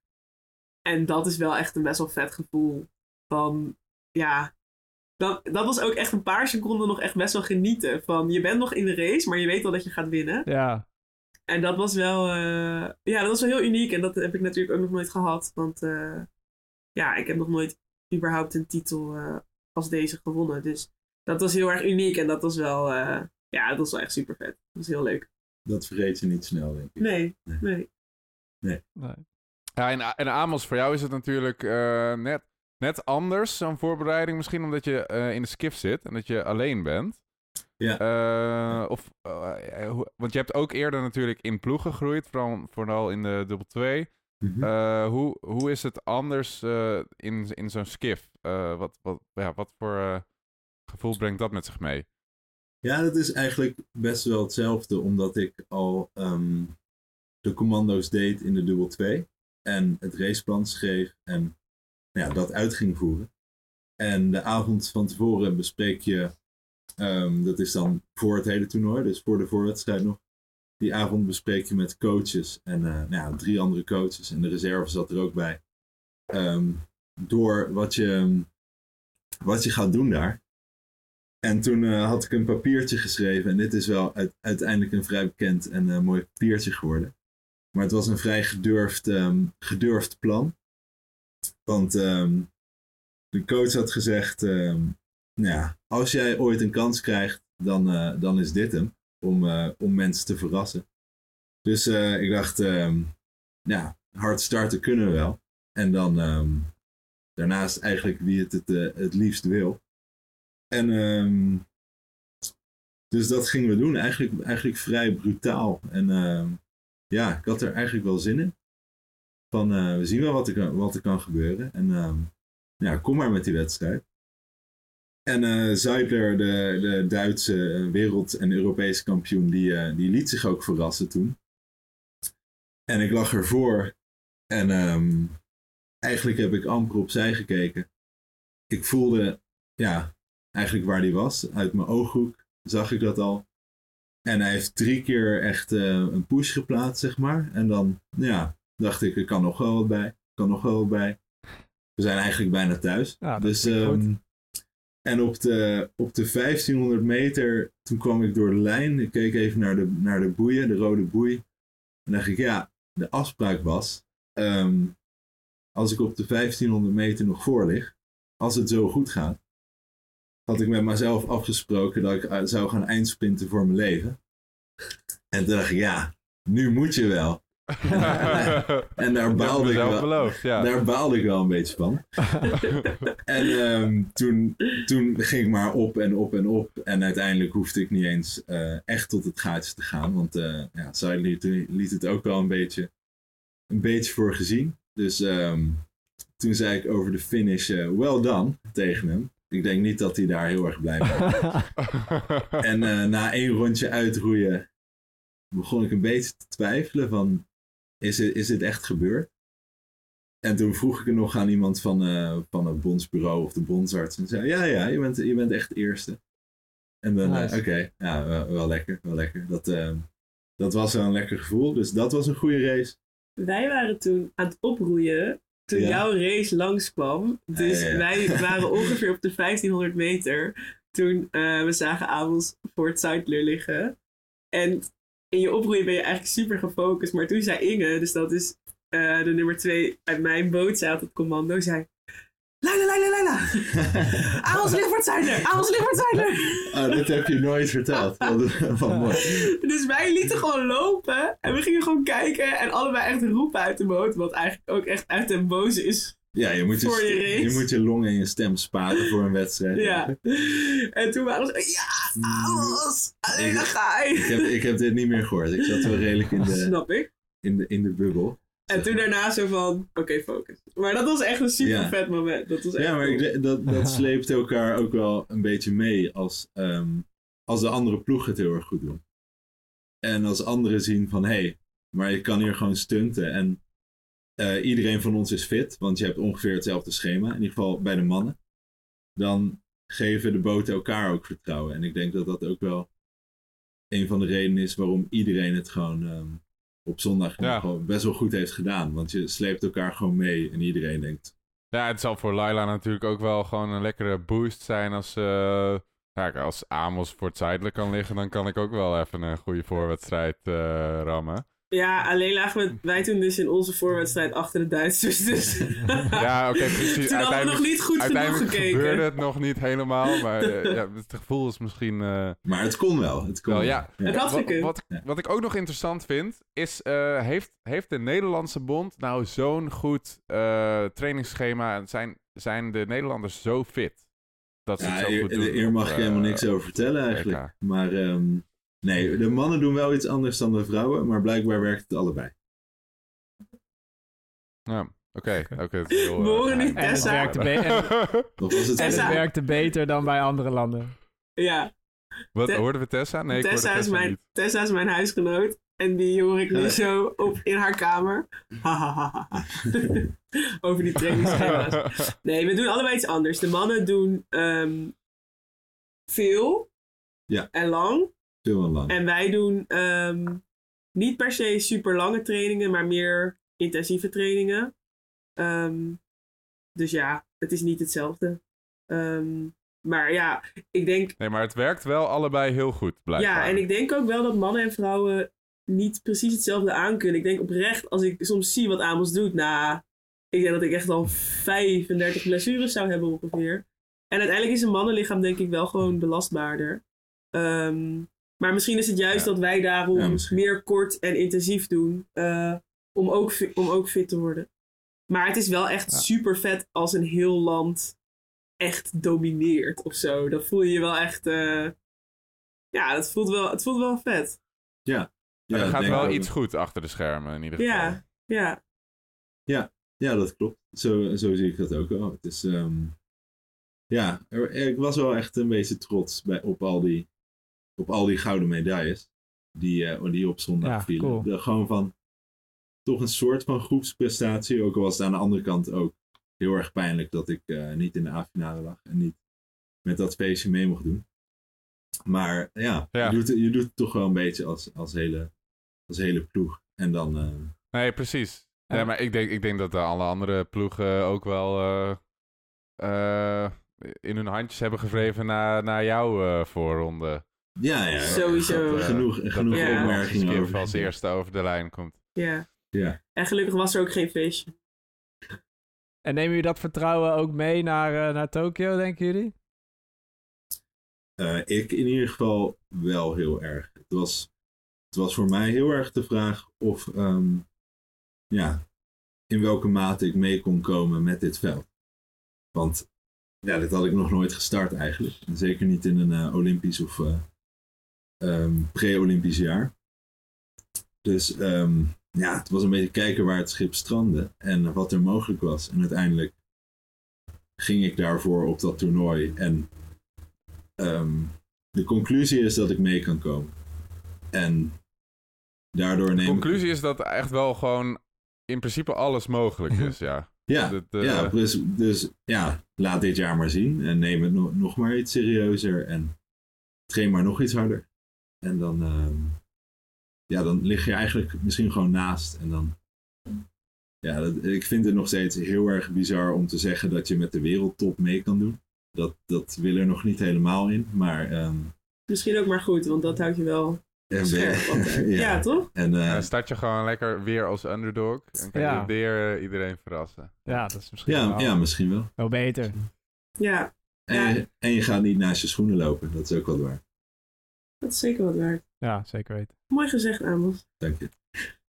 E: En dat is wel echt een best wel vet gevoel. Van, ja... Dat, dat was ook echt een paar seconden nog echt best wel genieten. Van, je bent nog in de race, maar je weet al dat je gaat winnen.
C: Ja,
E: En dat was wel, eh, ja, dat was wel heel uniek. En dat heb ik natuurlijk ook nog nooit gehad. Want eh, ja, ik heb nog nooit überhaupt een titel eh, als deze gewonnen. Dus dat was heel erg uniek. En dat was wel, eh, ja, dat was wel echt super vet. Dat was heel leuk.
F: Dat vergeet je niet snel, denk ik.
E: Nee,
F: Nee.
E: nee.
C: nee.
D: Ja, en, en Amos, voor jou is het natuurlijk eh, net, net anders, zo'n voorbereiding. Misschien omdat je eh, in de skiff zit en dat je alleen bent.
F: Ja.
D: Eh, of, want je hebt ook eerder natuurlijk in ploegen gegroeid, vooral, vooral in de dubbel 2.
F: Mhm.
D: Eh, hoe, hoe is het anders eh, in, in zo'n skiff? Eh, wat, wat, ja, wat voor eh, gevoel brengt dat met zich mee?
F: Ja, dat is eigenlijk best wel hetzelfde, omdat ik al ehm, de commando's deed in de dubbel 2 en het raceplan schreef en ja, dat uit ging voeren. En de avond van tevoren bespreek je, ehm, dat is dan voor het hele toernooi, dus voor de voorwedstrijd nog. Die avond bespreek je met coaches en eh, nou ja, drie andere coaches en de reserve zat er ook bij. Ehm, door wat je, wat je gaat doen daar. En toen eh, had ik een papiertje geschreven. En dit is wel uit- uiteindelijk een vrij bekend en eh, mooi papiertje geworden. Maar het was een vrij gedurfd, ehm, gedurfd plan. Want ehm, de coach had gezegd: ehm, nou ja, als jij ooit een kans krijgt, dan, eh, dan is dit hem. Om, om mensen te verrassen. Dus ik dacht: ja, hard starten kunnen we wel. En dan daarnaast eigenlijk wie het het, eh, het liefst wil. En ehm, dus dat gingen we doen, eigenlijk, eigenlijk vrij brutaal. En ehm, ja, ik had er eigenlijk wel zin in. Van eh, we zien wel wat er, wat er kan gebeuren. En ehm, ja, kom maar met die wedstrijd. En eh Zeidler, de, de Duitse wereld- en Europese kampioen, die, die liet zich ook verrassen toen. En ik lag ervoor. En ehm, eigenlijk heb ik amper opzij gekeken. Ik voelde, ja, eigenlijk waar die was. Uit mijn ooghoek zag ik dat al. En hij heeft drie keer echt eh, een push geplaatst, zeg maar. En dan, ja, dacht ik, er kan nog wel wat bij. Er kan nog wel wat bij. We zijn eigenlijk bijna thuis.
C: Ja,
F: dus, ehm, en op de, op de 1500 meter, toen kwam ik door de lijn. Ik keek even naar de, naar de boeien, de rode boei. En dacht ik, ja, de afspraak was, ehm, als ik op de 1500 meter nog voor lig, als het zo goed gaat, had ik met mezelf afgesproken dat ik eh, zou gaan eindsprinten voor mijn leven. En toen dacht ik, ja, nu moet je wel. En daar baalde ik wel.
D: beloofd, ja.
F: Daar baalde ik wel een beetje van. En ehm, toen, toen ging ik maar op en op en op. En uiteindelijk hoefde ik niet eens eh, echt tot het gaatje te gaan. Want eh ja, zij liet, liet het ook wel een beetje, een beetje voor gezien. Dus ehm, toen zei ik over de finish, eh, well done, tegen hem. Ik denk niet dat hij daar heel erg blij mee was. En eh, na één rondje uitroeien begon ik een beetje te twijfelen van, is het, is het echt gebeurd? En toen vroeg ik er nog aan iemand van, eh, van het bondsbureau of de bondsarts. En zei, ja, ja, je bent, je bent echt eerste. En dan, eh,
C: Nice.
F: oké, ja, wel, wel lekker, wel lekker. Dat, dat was wel een lekker gevoel. Dus dat was een goede race.
E: Wij waren toen aan het oproeien toen
F: Ja.
E: jouw race langskwam. Dus
F: Ja, ja, ja.
E: wij waren ongeveer op de 1500 meter. Toen eh, we zagen Amos voor het Zuidler liggen. En in je oproeien ben je eigenlijk super gefocust. Maar toen zei Inge, dus dat is eh, de nummer twee uit mijn boot, zei op het commando, zei... Leila, Leila, Leila! Amos ligt voor het Zuidler! Amos Zuidler!
F: Oh, dat heb je nooit verteld. Wat, mooi.
E: Dus wij lieten gewoon lopen en we gingen gewoon kijken en allebei echt roepen uit de boot. Wat eigenlijk ook echt uit den boze is.
F: Ja, je moet je,
E: Voor je race.
F: je, moet je long en je stem sparen voor een wedstrijd.
E: Ja. En toen waren ze, ja, alles, alleen dan ga
F: Ik heb,
E: je.
F: ik heb dit niet meer gehoord. Ik zat wel redelijk in de,
E: Snap ik.
F: in de, in de bubbel.
E: En toen daarna zo van, oké, focus. Maar dat was echt een super
F: Ja.
E: vet moment. Dat was echt
F: Ja, maar
E: cool.
F: ik, dat, dat sleept elkaar ook wel een beetje mee als, ehm, als de andere ploeg het heel erg goed doen. En als anderen zien van, hé, hey, maar je kan hier gewoon stunten. En eh, iedereen van ons is fit, want je hebt ongeveer hetzelfde schema. In ieder geval bij de mannen. Dan geven de boten elkaar ook vertrouwen. En ik denk dat dat ook wel een van de redenen is waarom iedereen het gewoon ehm, op zondag
D: Ja.
F: gewoon best wel goed heeft gedaan. Want je sleept elkaar gewoon mee en iedereen denkt,
D: Ja, het zal voor Laila natuurlijk ook wel gewoon een lekkere boost zijn als, ja, als Amos voor het kan liggen. Dan kan ik ook wel even een goede voorwedstrijd eh, rammen.
E: Ja, alleen lagen we, wij toen dus in onze voorwedstrijd achter de Duitsers. Dus
D: Ja, oké, precies.
E: toen hadden we nog niet goed genoeg gekeken.
D: gebeurde het nog niet helemaal. Maar eh, ja, het gevoel is misschien... eh,
F: maar het kon wel. Het kon
D: Wel,
F: wel.
D: ja.
E: Het had
D: Wat, wat, ik ook nog interessant vind, is: eh, heeft, heeft de Nederlandse bond nou zo'n goed eh, trainingsschema? En zijn, zijn de Nederlanders zo fit? Dat ze
F: Ja,
D: het zo
F: hier,
D: goed doen?
F: hier mag
D: op,
F: ik helemaal niks over vertellen eigenlijk. Maar ehm, nee, de mannen doen wel iets anders dan de vrouwen, maar blijkbaar werkt het allebei.
D: Ja, oké. oké, heel,
E: We
D: eh,
E: horen nu
D: geheim.
C: En het
E: Tessa.
C: werkte, en,
F: het
C: en het
E: Tessa.
C: werkte beter dan bij andere landen.
E: Ja,
D: Wat,
E: Te-
D: hoorden we Tessa? Nee, ik hoorde
E: Tessa, is
D: Tessa
E: mijn,
D: niet.
E: Tessa is mijn huisgenoot. En die hoor ik nu
F: Ja.
E: zo op, in haar kamer. Over die trainingsschema's. Nee, we doen allebei iets anders. De mannen doen ehm, veel
F: Ja.
E: en lang.
F: Veel en lang.
E: En wij doen ehm, niet per se super lange trainingen, maar meer intensieve trainingen. Ehm, dus ja, het is niet hetzelfde. Ehm, maar ja, ik denk
D: Nee, maar het werkt wel allebei heel goed, blijkbaar.
E: ja, en ik denk ook wel dat mannen en vrouwen niet precies hetzelfde aankunnen. Ik denk oprecht, als ik soms zie wat Amos doet, nou, ik denk dat ik echt al 35 blessures zou hebben ongeveer. En uiteindelijk is een mannenlichaam denk ik wel gewoon belastbaarder. Ehm, maar misschien is het juist
D: Ja.
E: dat wij daarom
F: Ja,
E: meer kort en intensief doen, eh, om, ook, fi- om ook fit te worden. Maar het is wel echt
D: Ja.
E: super vet als een heel land echt domineert of zo. Dat voel je je wel echt. eh, ja, het voelt wel, het voelt wel vet.
F: ja,
D: Maar er gaat wel iets goed achter de schermen in ieder geval.
E: Ja, ja.
F: Ja, dat klopt. Zo, zo zie ik dat ook wel. Het is, ehm, ja, er- ik was wel echt een beetje trots bij, op, al die, op al die gouden medailles die, eh, die op zondag
C: Ja,
F: vielen.
C: cool.
F: De- gewoon van toch een soort van groepsprestatie. Ook al was het aan de andere kant ook heel erg pijnlijk dat ik eh, niet in de A-finale lag en niet met dat feestje mee mocht doen. Maar ja,
D: Ja.
F: Je, doet, het- je doet het toch wel een beetje als, als, hele, als hele ploeg. En dan, eh,
D: Nee, precies.
C: Ja.
D: Maar ik denk, ik denk dat de alle andere ploegen ook wel eh, eh, in hun handjes hebben gewreven na, na jouw eh, voorronde.
F: Ja, ja,
E: Sowieso.
D: Dat, eh,
F: genoeg,
D: dat
F: genoeg
D: er
E: Ja.
F: opmerkingen over.
D: als eerste over de lijn komt.
E: ja.
F: Ja.
E: En gelukkig was er ook geen feestje.
C: En nemen jullie dat vertrouwen ook mee naar, eh, naar Tokio, denken jullie?
F: Eh, ik in ieder geval wel heel erg. Het was, het was voor mij heel erg de vraag of, ehm, ja, in welke mate ik mee kon komen met dit veld. Want, ja, dit had ik nog nooit gestart eigenlijk. En Zeker niet in een eh, Olympisch of eh, ehm, pre-Olympisch jaar. Dus, ehm, ja, het was een beetje kijken waar het schip strandde en wat er mogelijk was. En uiteindelijk ging ik daarvoor op dat toernooi en Ehm, de conclusie is dat ik mee kan komen. En daardoor
D: De
F: neem ik...
D: conclusie is dat echt wel gewoon in principe alles mogelijk is, ja.
F: Ja,
D: Dat, eh,
F: ja dus, dus ja, laat dit jaar maar zien. En neem het no- nog maar iets serieuzer. En train maar nog iets harder. En dan, ehm, ja, dan lig je eigenlijk misschien gewoon naast. En dan ja, dat, ik vind het nog steeds heel erg bizar om te zeggen dat je met de wereldtop mee kan doen. Dat, dat wil er nog niet helemaal in, maar... ehm,
E: Misschien ook maar goed, want dat houdt je wel
F: en
E: scherp. altijd.
F: ja.
E: ja. toch?
F: En eh,
D: Dan start je gewoon lekker weer als underdog. En kan
C: Ja.
D: je weer eh, iedereen verrassen.
C: Ja, dat is misschien
F: ja,
C: wel,
F: ja, misschien wel.
C: wel beter.
E: Ja,
F: En, en je gaat niet naast je schoenen lopen, dat is ook wat waar.
E: Dat is zeker wat waard.
C: Ja, zeker weten.
E: Mooi gezegd, Amos.
F: Dank je.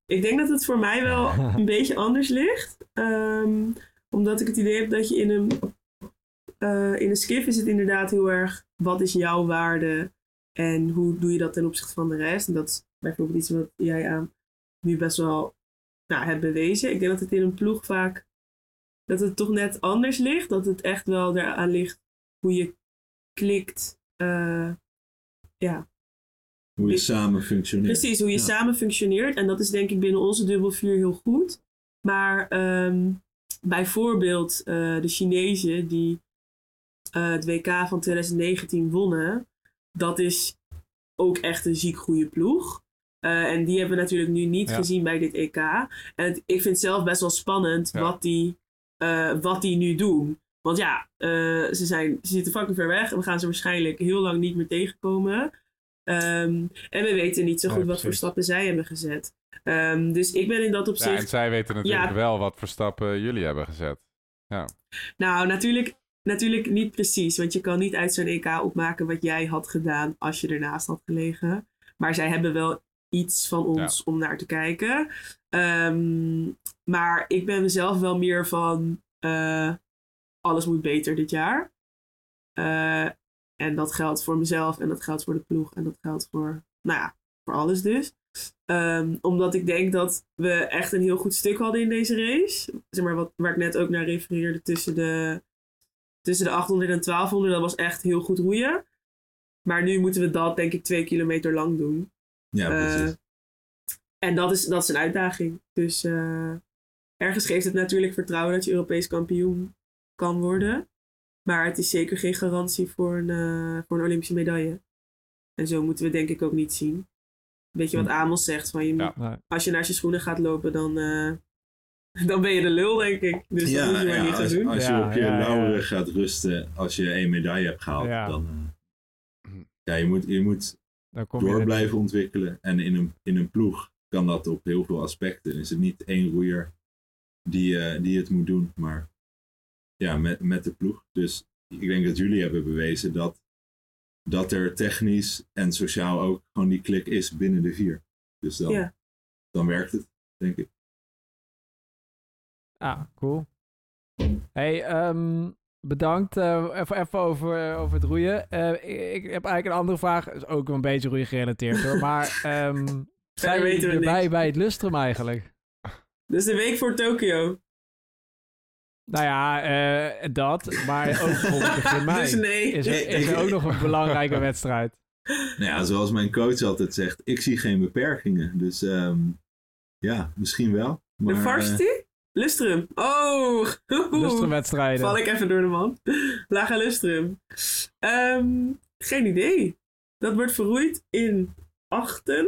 E: Ik denk dat het voor mij wel een beetje anders ligt. Ehm, omdat ik het idee heb dat je in een, eh, in een skiff is het inderdaad heel erg wat is jouw waarde en hoe doe je dat ten opzichte van de rest. En dat is bijvoorbeeld iets wat jij aan nu best wel nou, hebt bewezen. Ik denk dat het in een ploeg vaak dat het toch net anders ligt. Dat het echt wel eraan ligt hoe je klikt. eh, ja,
F: Hoe je
E: Ik-
F: samen functioneert.
E: Precies, hoe je
F: Ja.
E: samen functioneert. En dat is denk ik binnen onze dubbel vier heel goed. Maar ehm, bijvoorbeeld eh, de Chinezen die eh, het WK van 2019 wonnen. Dat is ook echt een ziek goede ploeg. Eh, en die hebben we natuurlijk nu niet
C: Ja.
E: gezien bij dit EK. En het- ik vind het zelf best wel spannend
D: Ja.
E: wat, die, eh, wat die nu doen. Want ja, eh, ze, zijn, ze zitten fucking ver weg. En we gaan ze waarschijnlijk heel lang niet meer tegenkomen. Ehm, en we weten niet zo
C: Ja,
E: goed wat voor stappen zij hebben gezet. Ehm, dus ik ben in dat
D: Ja,
E: opzicht...
D: en zij weten natuurlijk
E: Ja.
D: wel wat voor stappen jullie hebben gezet.
E: Nou, natuurlijk, natuurlijk niet precies. Want je kan niet uit zo'n EK opmaken wat jij had gedaan als je ernaast had gelegen. Maar zij hebben wel iets van ons om naar te kijken. Ehm, maar ik ben mezelf wel meer van... eh, alles moet beter dit jaar. Eh, en dat geldt voor mezelf en dat geldt voor de ploeg en dat geldt voor, nou ja, voor alles dus. Ehm, omdat ik denk dat we echt een heel goed stuk hadden in deze race. Zeg maar wat, waar ik net ook naar refereerde tussen de, tussen de 800 en 1200. Dat was echt heel goed roeien. Maar nu moeten we dat denk ik twee kilometer lang doen.
F: Ja,
E: Eh,
F: precies.
E: en dat is, dat is een uitdaging. Dus eh, ergens geeft het natuurlijk vertrouwen dat je Europees kampioen kan worden. Maar het is zeker geen garantie voor een, eh, voor een Olympische medaille. En zo moeten we denk ik ook niet zien. Weet je wat
F: Hm.
E: Amos zegt? Van je,
D: Ja.
C: Nee.
E: Als je naar zijn schoenen gaat lopen, dan, eh, dan ben je de lul, denk ik. Dus dat moet je maar
F: ja,
E: niet gaan
F: als,
E: doen.
F: als je
C: Ja,
F: op je
C: ja, ja.
F: lauweren gaat rusten als je één medaille hebt gehaald,
C: Ja.
F: dan eh, ja, je moet, je moet
C: Dan kom je
F: door blijven ontwikkelen. En in een, in een ploeg kan dat op heel veel aspecten. Is het niet één roeier die, eh, die het moet doen, maar ja, met, met de ploeg. Dus ik denk dat jullie hebben bewezen dat, dat er technisch en sociaal ook gewoon die klik is binnen de vier. Dus dan,
E: Ja.
F: dan werkt het, denk ik.
C: Ah, cool. Hey, ehm, bedankt. eh, even, even over, over het roeien. Eh, ik, ik heb eigenlijk een andere vraag. Is ook een beetje roeien gerelateerd hoor. Maar ehm zijn jullie erbij
E: niks.
C: bij het lustrum eigenlijk?
E: Dus de week voor Tokio.
C: Nou ja, eh, dat. Maar ook begin mei.
E: Dus nee.
C: Is er, is er ook nog een belangrijke wedstrijd?
F: Nou ja, zoals mijn coach altijd zegt, ik zie geen beperkingen. Dus ehm, ja, misschien wel. Maar,
E: de
F: eh,
E: varsity? Lustrum. Oh!
C: Lustrumwedstrijden.
E: Val ik even door de man. Laga Lustrum. Ehm, geen idee. Dat wordt verroeid in achten.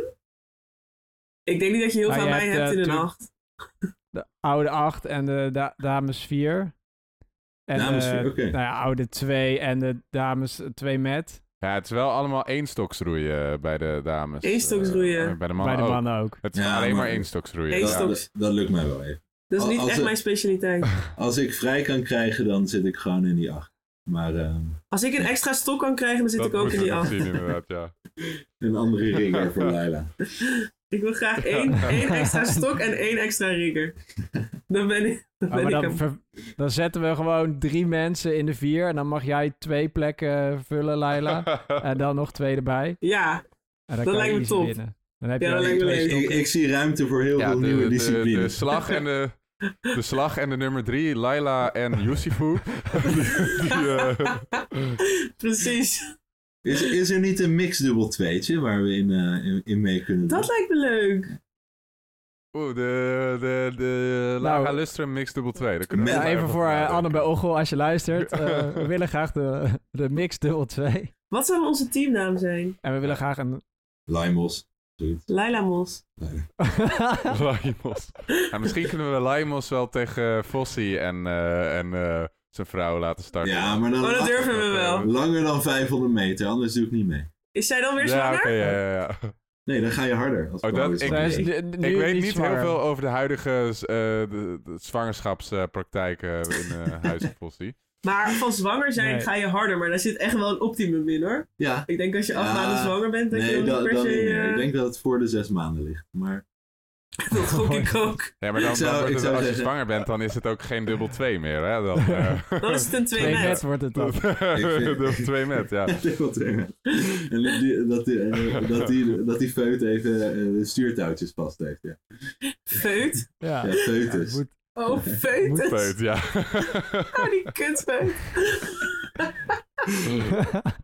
E: Ik denk niet dat je heel
C: Nou,
E: veel
C: je
E: aan mij
C: hebt,
E: hebt
C: eh,
E: in een acht.
C: De oude 8 en de da- dames 4. En
F: Dames.
C: Nou ja, oude 2 en de dames 2 met.
D: Ja, het is wel allemaal eenstoksroeien bij de dames.
E: Eenstoksroeien.
D: Eh, bij de mannen
C: bij de
D: ook.
C: mannen ook.
D: Het is
F: Ja,
D: alleen maar,
F: maar-
D: eenstoksroeien.
E: Eén
F: dat,
D: Ja.
E: stok.
F: dat, dat lukt mij wel even.
E: Dat is niet
F: als
E: echt mijn specialiteit.
F: Als ik vrij kan krijgen, dan zit ik gewoon in die acht. Maar ehm,
E: Als ik een extra stok kan krijgen, dan zit
D: Dat
E: ik ook in die
D: inderdaad, ja.
F: een andere ringer voor Laila.
E: Ik wil graag één, één extra stok en één extra rigger. Dan ben ik, dan
C: Oh,
E: ben ik
C: dan, ver- dan zetten we gewoon drie mensen in de vier. En dan mag jij twee plekken vullen, Laila. en dan nog twee erbij.
E: Ja,
C: En dan
E: Dat lijkt me top.
C: winnen. Dan heb
E: Ja,
C: je
E: dat
C: al
E: lijkt me
C: twee
E: leuk.
F: Ik, ik zie ruimte voor heel
D: Ja,
F: veel
D: de,
F: nieuwe disciplines.
D: de slag en de, de slag en de nummer drie, Laila en Yusifu. die, die, eh,
E: precies.
F: Is, is er niet een mixdubbel tweetje waar we in, eh, in, in mee kunnen doen?
E: Dat lijkt me leuk.
D: Oeh, de, de, de Laga Lustrum Mix Dubbel 2. Daar kunnen we
F: Ja,
C: Ja,
D: wel
C: even voor eh. Anne bij Ochel, als je luistert. Eh, we willen graag de, de mix dubbel 2.
E: Wat zou onze teamnaam zijn?
C: En we willen graag een...
F: Limos, Zoiets.
E: Laila Mos.
D: Laimos. Nou, misschien kunnen we Laimos wel tegen Fossi en, eh, en eh, zijn vrouw laten starten.
F: Ja, maar dan
E: Oh, dat durven we wel.
F: langer dan 500 meter, anders doe ik niet mee.
E: Is zij dan weer
D: Ja,
E: zwanger?
D: ja, ja, ja.
F: Nee, dan ga je harder. Als
D: Oh, dat- ik-
C: is
D: weet niet
C: zwanger.
D: heel veel over de huidige eh, de, de zwangerschapspraktijken in uh.
E: Maar van zwanger zijn
C: Nee.
E: ga je harder, maar daar zit echt wel een optimum in hoor.
F: Ja,
E: Ik denk als je acht
F: Ja,
E: maanden zwanger bent, dat je
F: nee,
E: dan
F: dat,
E: niet per se... eh,
F: Ik denk dat het voor de zes maanden ligt. Maar
E: Dat gok ik ook.
D: Ja, maar dan,
F: Ik zou-
D: dan wordt
F: ik
D: het-
F: zou
D: als je
F: zeggen-
D: zwanger bent, dan is het ook geen dubbel 2 meer. Hè? Dan, eh,
E: Dan is het een 2
C: Twee
E: met.
C: met wordt het dan.
D: dubbel 2 met, ja.
F: Wil het zeggen. En die, dat, die, eh, dat, die, dat die feut even eh, de stuurtouwtjes vast heeft. Ja,
E: Feut.
C: Ja.
F: ja foetus.
C: Moet-
E: Oh, feut.
C: Moet
D: Feut, ja.
E: Oh, die kutfeut.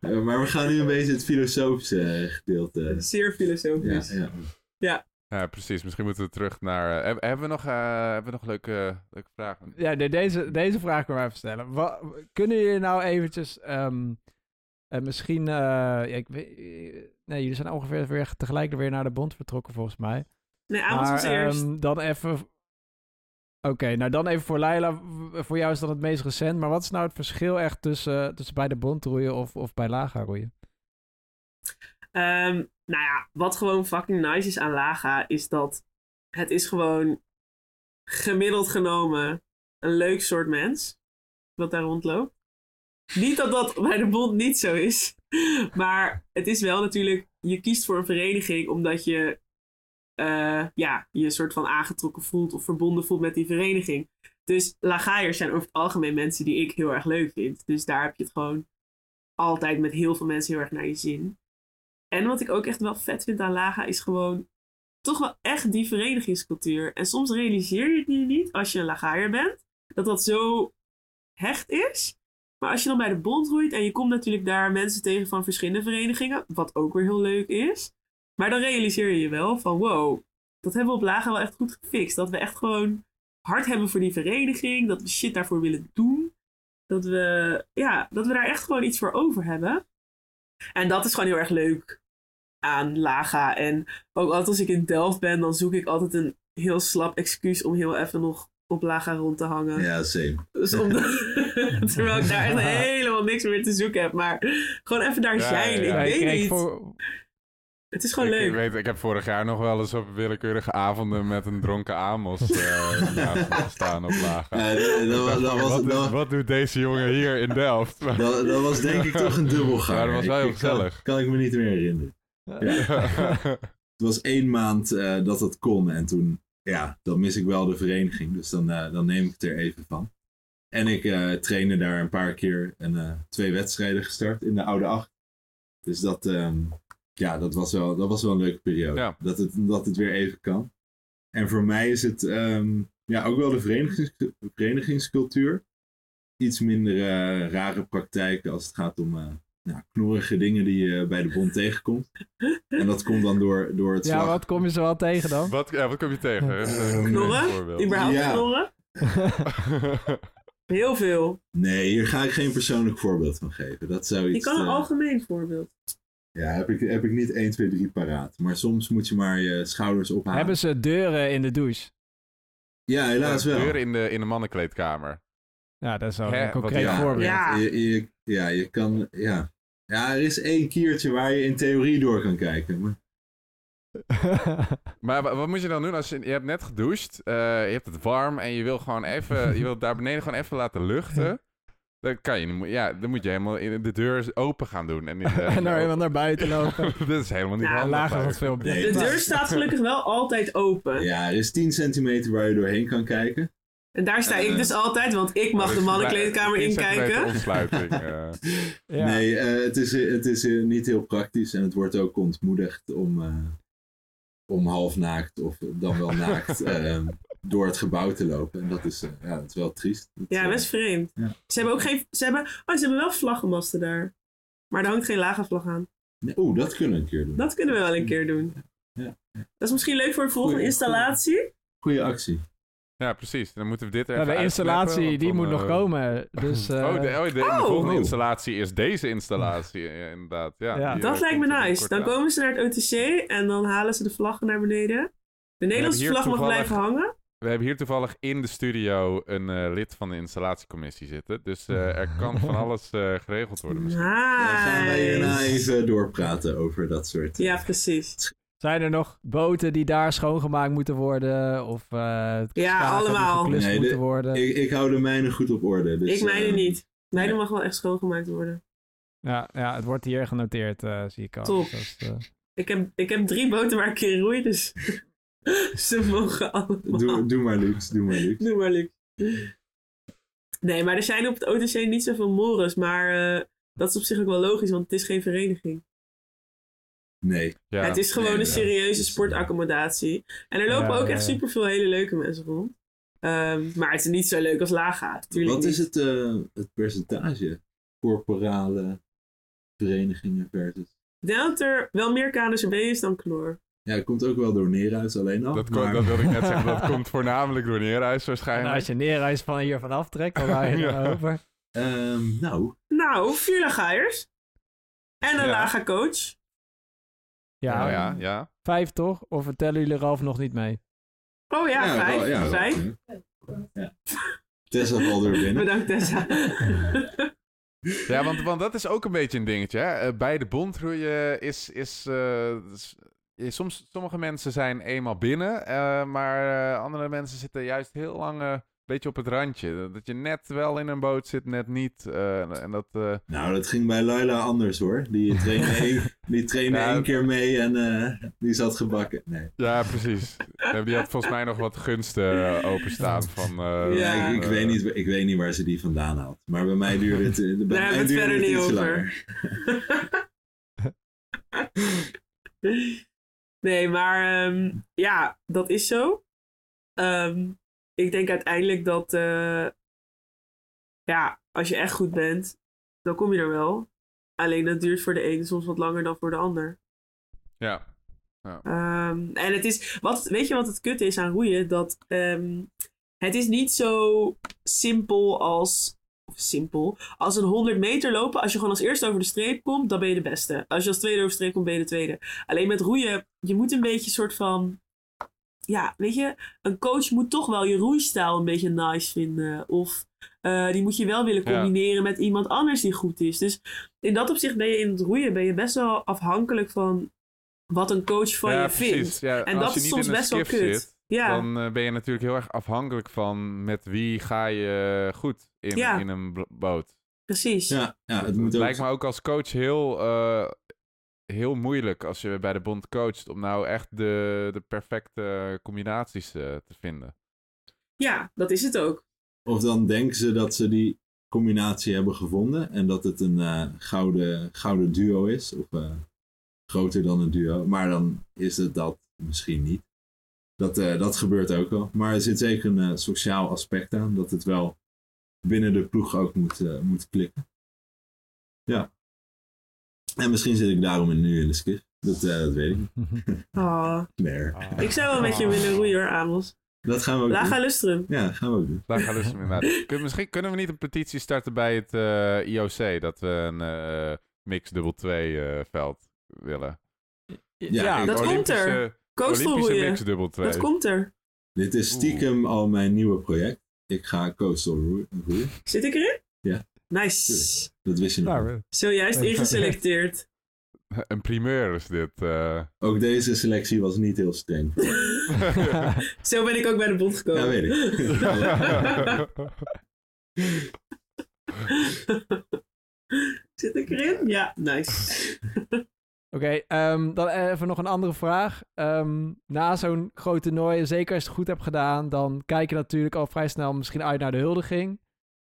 F: Eh, maar we gaan nu een beetje het filosofische eh, gedeelte.
E: Zeer
F: Ja,
E: filosofisch.
F: ja.
D: ja, precies. Misschien moeten we terug naar... eh, heb- hebben we nog, eh, hebben we nog leuke, leuke vragen?
C: Ja, nee, deze, deze vraag kunnen we even stellen. Wa- kunnen jullie nou eventjes... ehm, eh, misschien... eh, ja, ik weet, nee, jullie zijn ongeveer weer tegelijk weer naar de bond vertrokken volgens mij.
E: Nee, Amos was
C: maar
E: eerst.
C: ehm, dan even... Oké, nou dan even voor Laila. W- Voor jou is dat het meest recent. Maar wat is nou het verschil echt tussen, tussen bij de bond roeien of, of bij Laga roeien?
E: Ehm, nou ja, wat gewoon fucking nice is aan Laga, is dat het is gewoon gemiddeld genomen een leuk soort mens. Wat daar rondloopt. Niet dat dat bij de bond niet zo is. Maar het is wel natuurlijk, je kiest voor een vereniging omdat je eh, ja, je soort van aangetrokken voelt of verbonden voelt met die vereniging. Dus Lagaaiers zijn over het algemeen mensen die ik heel erg leuk vind. Dus daar heb je het gewoon altijd met heel veel mensen heel erg naar je zin. En wat ik ook echt wel vet vind aan Laga is gewoon toch wel echt die verenigingscultuur. En soms realiseer je het nu niet als je een Lagaaier bent, dat dat zo hecht is. Maar als je dan bij de bond roeit en je komt natuurlijk daar mensen tegen van verschillende verenigingen, wat ook weer heel leuk is. Maar dan realiseer je je wel van wow, dat hebben we op Laga wel echt goed gefixt. Dat we echt gewoon hard hebben voor die vereniging, dat we shit daarvoor willen doen. Dat we, ja, dat we daar echt gewoon iets voor over hebben. En dat is gewoon heel erg leuk aan Laga. En ook altijd als ik in Delft ben, dan zoek ik altijd een heel slap excuus om heel even nog op Laga rond te hangen.
F: Ja, same.
E: Dus omdat, terwijl ik daar echt helemaal niks meer te zoeken heb. Maar gewoon even daar
D: Ja,
E: zijn.
D: ja.
E: Ik
C: Ja,
E: weet niet.
C: voor-
E: Het is gewoon
D: ik,
E: leuk.
D: Ik, weet, ik heb vorig jaar nog wel eens op willekeurige avonden met een dronken Amos eh, naast me gestaan op lagen.
F: Ja, dat, dat was, dat, was,
D: wat, doet-
F: dat,
D: wat doet deze jongen hier in Delft? Maar-
F: dat, dat was denk ik toch een dubbelgang.
D: Ja, dat was wel heel
F: ik kan-
D: gezellig.
F: Kan, ik me niet meer herinneren. Het was één maand eh, dat het kon en toen, ja, dan mis ik wel de vereniging. Dus dan, eh, dan neem ik het er even van. En ik eh trainde daar een paar keer en eh, twee wedstrijden gestart in de oude acht. Dus dat, ehm, ja, dat was, wel, dat was wel een leuke periode.
D: Ja.
F: Dat, het, dat het weer even kan. En voor mij is het ehm, ja, ook wel de verenigings, verenigingscultuur. Iets minder eh, rare praktijken als het gaat om eh, nou, knorrige dingen die je bij de bond tegenkomt. En dat komt dan door, door het
C: ja,
F: slag.
C: wat kom je zo wel tegen dan?
D: wat, ja, wat kom je tegen? Een
E: Knorren?
D: voorbeeld.
E: Überhaupt
F: Ja.
E: knorren? Heel veel.
F: Nee, hier ga ik geen persoonlijk voorbeeld van geven. Dat zou
E: Je
F: iets...
E: kan een
F: eh,
E: algemeen voorbeeld.
F: Ja, heb ik, heb ik niet 1, 2, 3 paraat. Maar soms moet je maar je schouders ophalen.
C: Hebben ze deuren in de douche?
F: Ja, helaas wel.
D: Deur in de, in de mannenkleedkamer.
C: Ja, dat is wel
D: Hè,
C: een
D: wat-
C: concreet
F: ja.
C: voorbeeld.
E: Ja.
F: Je, je, ja, je kan... Ja. ja, er is één kiertje waar je in theorie door kan kijken. Maar,
D: Maar wa- wat moet je dan doen als je... Je hebt net gedoucht, eh, je hebt het warm en je wil gewoon even... je wil daar beneden gewoon even laten luchten. Dan kan je... niet- Ja, dan moet je helemaal in de deur open gaan doen. En, in de-
C: en dan helemaal naar buiten lopen.
D: dat is helemaal niet
E: Ja.
C: Lager wat veel
E: De deur staat gelukkig wel altijd open.
F: ja, er is 10 centimeter waar je doorheen kan kijken.
E: En daar sta ik
F: Eh.
E: dus altijd, want ik mag
D: Maar
E: de
D: dat
E: mannenkleedkamer
D: bij- 10 centimeter
E: inkijken.
D: ontsluiting. eh.
C: Ja.
F: Nee, eh, het is, het is niet heel praktisch en het wordt ook ontmoedigd om, eh, om half naakt of dan wel naakt door het gebouw te lopen. En dat is, eh, ja, dat is wel triest. Dat,
E: Ja, best vreemd.
F: Ja.
E: Ze hebben ook geen... Ze hebben, oh, ze hebben wel vlaggenmasten daar. Maar er hangt geen lage vlag aan.
F: nee, Oeh, dat kunnen we een keer doen.
E: Dat kunnen we wel een keer doen.
F: Ja.
E: Dat is misschien leuk voor een volgende
F: Goeie-
E: installatie.
F: Goeie actie.
D: Ja, precies. Dan moeten we dit er
C: Ja,
D: even
C: de installatie, die
D: dan,
C: moet nog
D: eh,
C: komen. Dus, eh,
D: oh, de, oh, de, de
E: Oh.
D: volgende
F: Oh.
D: installatie is deze installatie, ja, inderdaad. Ja,
C: Ja.
D: die,
E: Dat
D: eh,
E: lijkt me nice. Dan
D: aan.
E: komen ze naar het OTC en dan halen ze de vlaggen naar beneden. De Nederlandse vlag mag
D: toevallig-
E: blijven hangen.
D: We hebben hier toevallig in de studio een eh, lid van de installatiecommissie zitten. Dus eh, er kan van alles eh, geregeld worden misschien.
F: Dan gaan wij hierna
E: Nice.
F: even doorpraten over dat soort...
E: Ja, precies.
C: Zijn er nog boten die daar schoongemaakt moeten worden? Of eh het
E: Ja, allemaal.
F: Nee, de-
C: moeten worden?
F: Ik, ik hou de mijne goed op orde. Dus,
E: ik mijne niet. Mijne mag wel echt schoongemaakt worden.
C: Ja, ja, het wordt hier genoteerd, eh, zie ik al.
E: Top.
C: Dus eh,
E: Ik heb, ik heb drie boten waar ik in roei, dus ze mogen allemaal.
F: Doe, doe maar Lux, doe maar Lux.
E: Doe maar. Nee, maar er zijn op het OTC niet zoveel mores, maar eh, dat is op zich ook wel logisch, want het is geen vereniging.
F: Nee.
D: Ja.
E: het is gewoon
F: nee,
E: een
F: ja.
E: serieuze sportaccommodatie. En er lopen
C: Ja,
E: ook echt
C: ja.
E: superveel hele leuke mensen rond. Ehm, maar het is niet zo leuk als Laga. Tuurlijk
F: Wat is het, eh, het percentage? Corporale verenigingen versus...
E: Ik denk dat er wel meer KNSB is dan Knor.
F: Ja, het komt ook wel door Neerhuis alleen al.
D: Dat, komt,
F: maar-
D: dat wilde ik net zeggen, dat komt voornamelijk door Neerhuis
C: en
D: waarschijnlijk.
C: als je neerreist van hier vanaf trekt, dan ga je er
D: Ja.
C: over.
F: Ehm, nou,
E: Nou, vier Lagaiers. En een
D: Ja.
E: Laga coach.
C: Ja,
D: Oh, ja, ja.
C: vijf toch? Of tellen jullie Ralf nog niet mee?
E: Oh ja, vijf.
F: ja,
E: vijf.
F: Ja. Tessa valt er binnen.
E: Bedankt Tessa.
D: Ja, want, want dat is ook een beetje een dingetje. Hè? Eh, bij de bondroeien is... is eh, soms, sommige mensen zijn eenmaal binnen, eh, maar eh, andere mensen zitten juist heel lang eh, een beetje op het randje. Dat je net wel in een boot zit, net niet. eh, en dat, eh,
F: Nou, dat ging bij Laila anders hoor. Die trainde, één, die trainde
D: Ja.
F: één keer mee en eh, die zat gebakken. Nee.
D: ja, precies. Eh, Die had volgens mij nog wat gunsten eh, openstaan van... eh,
E: Ja.
F: ik, ik,
D: eh,
F: weet niet, ik weet niet waar ze die vandaan haalt. Maar bij mij duurde het, eh, bij
E: Daar
F: mij
E: hebben we het
F: duurde
E: verder niet over. nee, maar ehm, ja, dat is zo. Ehm, ik denk uiteindelijk dat, eh, ja, als je echt goed bent, dan kom je er wel. Alleen dat duurt voor de ene soms wat langer dan voor de ander.
D: Ja.
E: Ehm, en het is, wat, weet je wat het kut is aan roeien? Dat het is niet zo simpel als, simpel, als een 100 meter lopen. Als je gewoon als eerste over de streep komt, dan ben je de beste. Als je als tweede over de streep komt, ben je de tweede. Alleen met roeien, je moet een beetje soort van, ja, weet je, een coach moet toch wel je roeistijl een beetje nice vinden. Of eh, die moet je wel willen
D: Ja.
E: combineren met iemand anders die goed is. Dus in dat opzicht ben je in het roeien ben je best wel afhankelijk van wat een coach van
D: ja,
E: je
D: precies.
E: vindt.
D: Ja,
E: En dat is soms best wel kut.
D: Zit,
E: Ja,
D: dan eh, ben je natuurlijk heel erg afhankelijk van met wie ga je goed in,
E: Ja.
D: in een boot.
E: precies.
F: Ja, ja, het moet ook...
D: lijkt me ook als coach heel, eh, heel moeilijk als je bij de bond coacht om nou echt de, de perfecte combinaties eh, te vinden.
E: Ja, dat is het ook.
F: Of dan denken ze dat ze die combinatie hebben gevonden en dat het een eh, gouden, gouden duo is. Of eh, groter dan een duo. Maar dan is het dat misschien niet. Dat, eh, dat gebeurt ook wel. Maar er zit zeker een eh, sociaal aspect aan. Dat het wel binnen de ploeg ook moet, eh, moet klikken. Ja. En misschien zit ik daarom nu in de skif. Dat, eh, dat weet ik niet.
E: Oh,
F: Nee.
E: ik zou wel met je willen roeien hoor, Amos.
F: Dat gaan we ook
E: Laga
F: doen.
E: Lustrum.
F: Ja, gaan we ook doen.
D: Daar gaan dus inderdaad. Kun- misschien kunnen we niet een petitie starten bij het eh, IOC dat we een eh, mix dubbel 2 eh, veld willen.
F: Ja, ik-
E: Dat komt er.
D: Olympische
E: Coastal
D: mix
E: roeien.
D: dubbel 2.
E: Dat komt er.
F: Dit is stiekem al mijn nieuwe project. Ik ga coastal roe- roeien.
E: Zit ik erin?
F: Ja.
E: Nice.
F: Dat wist je nog.
C: Nou,
F: niet.
E: Zojuist ingeselecteerd.
D: Een primeur is dit. eh.
F: Ook deze selectie was niet heel streng.
E: Zo ben ik ook bij de bond gekomen.
F: Ja, weet ik.
E: Zit ik erin? Ja, nice.
C: Oké, ehm, dan even nog een andere vraag. Ehm, na zo'n groot toernooi, zeker als je het goed hebt gedaan, dan kijk je natuurlijk al vrij snel misschien uit naar de huldiging.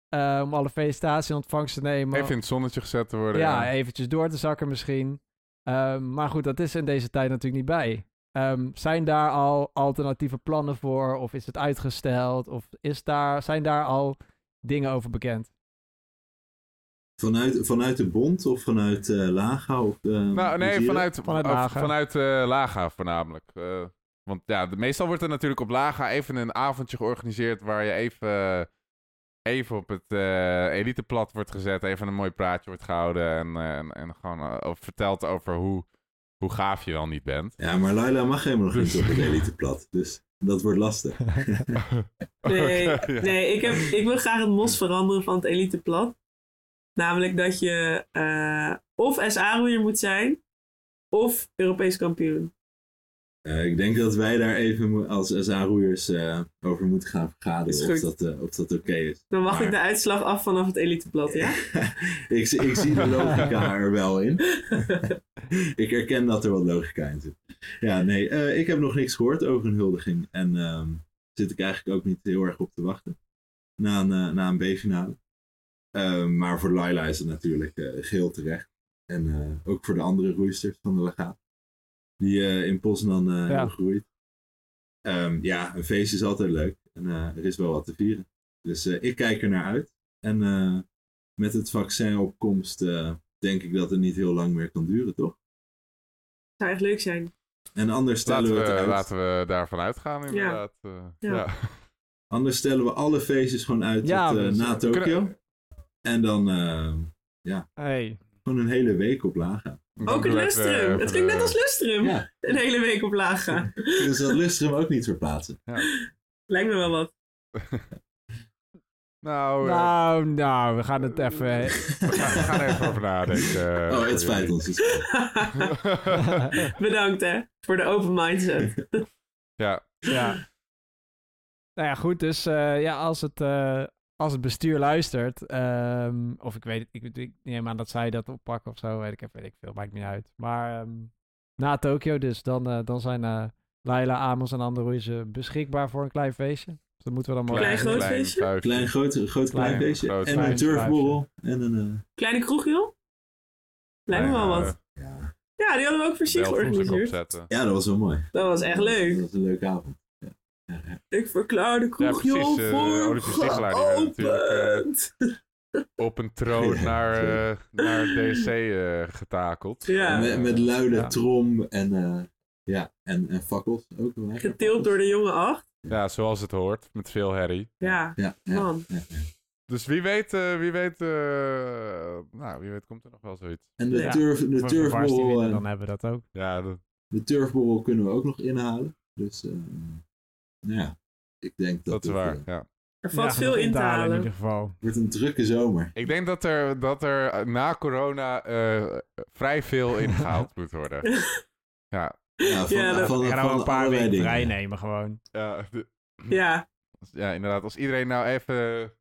C: eh, om alle felicitaties in ontvangst te nemen.
D: Even in het zonnetje gezet te worden.
C: ja, eventjes door te zakken misschien. Ehm, maar goed, dat is in deze tijd natuurlijk niet bij. Zijn daar al alternatieve plannen voor? Of is het uitgesteld? Of is daar, zijn daar al dingen over bekend?
F: Vanuit, vanuit de bond of vanuit eh Laga? Of, eh,
D: Nou, nee, vanuit,
C: Vanuit
D: of
C: Laga.
D: vanuit eh, Laga voornamelijk. Eh, Want ja, de, meestal wordt er natuurlijk op Laga even een avondje georganiseerd waar je even, even op het eh eliteplat wordt gezet. Even een mooi praatje wordt gehouden en, eh, en, en gewoon eh, over- vertelt over hoe, hoe gaaf je wel niet bent.
F: Ja, maar Laila mag helemaal nog
D: Dus-
F: niet op het eliteplat. Dus dat wordt lastig.
E: Nee,
D: ja.
E: nee ik, heb, ik wil graag het mos veranderen van het eliteplat. Namelijk dat je eh, of SA-roeier moet zijn, of Europees kampioen.
F: Eh, ik denk dat wij daar even als SA-roeiers eh, over moeten gaan vergaderen of dat, of dat oké is.
E: Dan wacht
F: Maar-
E: ik de uitslag af vanaf het eliteplat, ja?
F: ik, zie- ik zie de logica er wel in. ik herken dat er wat logica in zit. Ja, nee, ik heb nog niks gehoord over een huldiging. En ehm zit ik eigenlijk ook niet heel erg op te wachten. Na een, na een B-finale. Ehm, maar voor Laila is het natuurlijk eh, geheel terecht. En eh, ook voor de andere roeisters van de legaat. Die eh, in Poznan eh hebben gegroeid. Ehm, ja, een feest is altijd leuk. En eh, er is wel wat te vieren. Dus eh, ik kijk er naar uit. En eh, met het vaccin op komst eh, denk ik dat het niet heel lang meer kan duren, toch?
E: Zou echt leuk zijn.
F: En anders stellen
D: Laten
F: we,
D: we,
F: het uit.
D: laten we daarvan uitgaan, inderdaad. eh,
E: Ja.
D: ja.
F: Anders stellen we alle feestjes gewoon uit
C: Ja,
F: tot, eh, na Tokio. En dan eh,
C: Hey.
F: gewoon een hele week op Laga.
D: Dan
E: Ook
D: even,
E: Lustrum.
D: eh,
E: Het ging net als Lustrum.
F: Ja,
E: Een hele week op laag gaan.
F: dus dat Lustrum ook niet verplaatsen.
E: Lijkt me wel wat.
D: Nou, eh,
C: Nou, nou, we gaan het even...
D: we, gaan, we gaan er even over nadenken. eh,
F: oh, het spijt ons.
E: Bedankt hè, voor de open mindset.
D: ja,
C: ja. Nou ja, goed. Dus eh, ja, als het, eh, als het bestuur luistert... ehm, of ik weet het, ik, ik neem aan dat zij dat oppakken of zo. Weet ik, weet ik veel, maakt niet uit. Maar ehm, na Tokio dus, dan, eh, dan zijn eh Laila, Amos en andere roeiers beschikbaar voor een klein feestje. Dus dat moeten we dan maar...
E: Klein, groot feestje?
D: vuistje.
F: Klein, groot, groot klein
C: Klein,
F: feestje.
D: groot,
F: en
C: klein,
F: een turfborrel. En een... eh,
E: Kleine kroeg joh? Lijkt me wel
D: ja,
E: wat.
F: ja.
E: Ja, die hadden we ook voor zich georganiseerd.
F: ja, dat was wel mooi.
E: Dat was echt
F: Dat
E: leuk.
F: was een leuke avond. Ja. Ja, ja.
E: Ik verklaar de kroeg
D: precies,
E: joh
D: eh,
E: voor
D: Olympisch Stiegelaar, die werd natuurlijk, eh. Op een troon
F: Ja,
D: naar, eh, naar DSC eh, getakeld.
E: Ja.
F: Met, met luide
C: Ja.
F: trom en, eh, ja, en, en fakkels ook.
E: Getild door de jonge acht.
D: Ja, zoals het hoort, met veel herrie.
E: Ja,
F: Ja, ja,
E: man.
F: ja, ja.
D: Dus wie weet, wie weet, eh, nou, wie weet komt er nog wel zoiets.
F: En de,
E: Ja.
F: turf, de,
C: dan hebben we dat ook.
D: Ja,
F: de turfborrel kunnen we ook nog inhalen. Dus, ja, ik denk dat,
D: dat is
F: het,
D: waar,
F: eh,
D: ja.
E: Er valt
C: Ja,
E: veel in te
C: in
E: halen.
C: ieder geval.
F: wordt een drukke zomer.
D: Ik denk dat er, dat er eh, na corona eh, vrij veel ingehaald moet worden. Ja,
F: Ja, van,
E: Ja, dat-
F: van,
C: een paar weken
F: dingen.
C: vrij nemen gewoon.
D: ja, de-
E: Ja,
D: ja, inderdaad. Als iedereen nou even,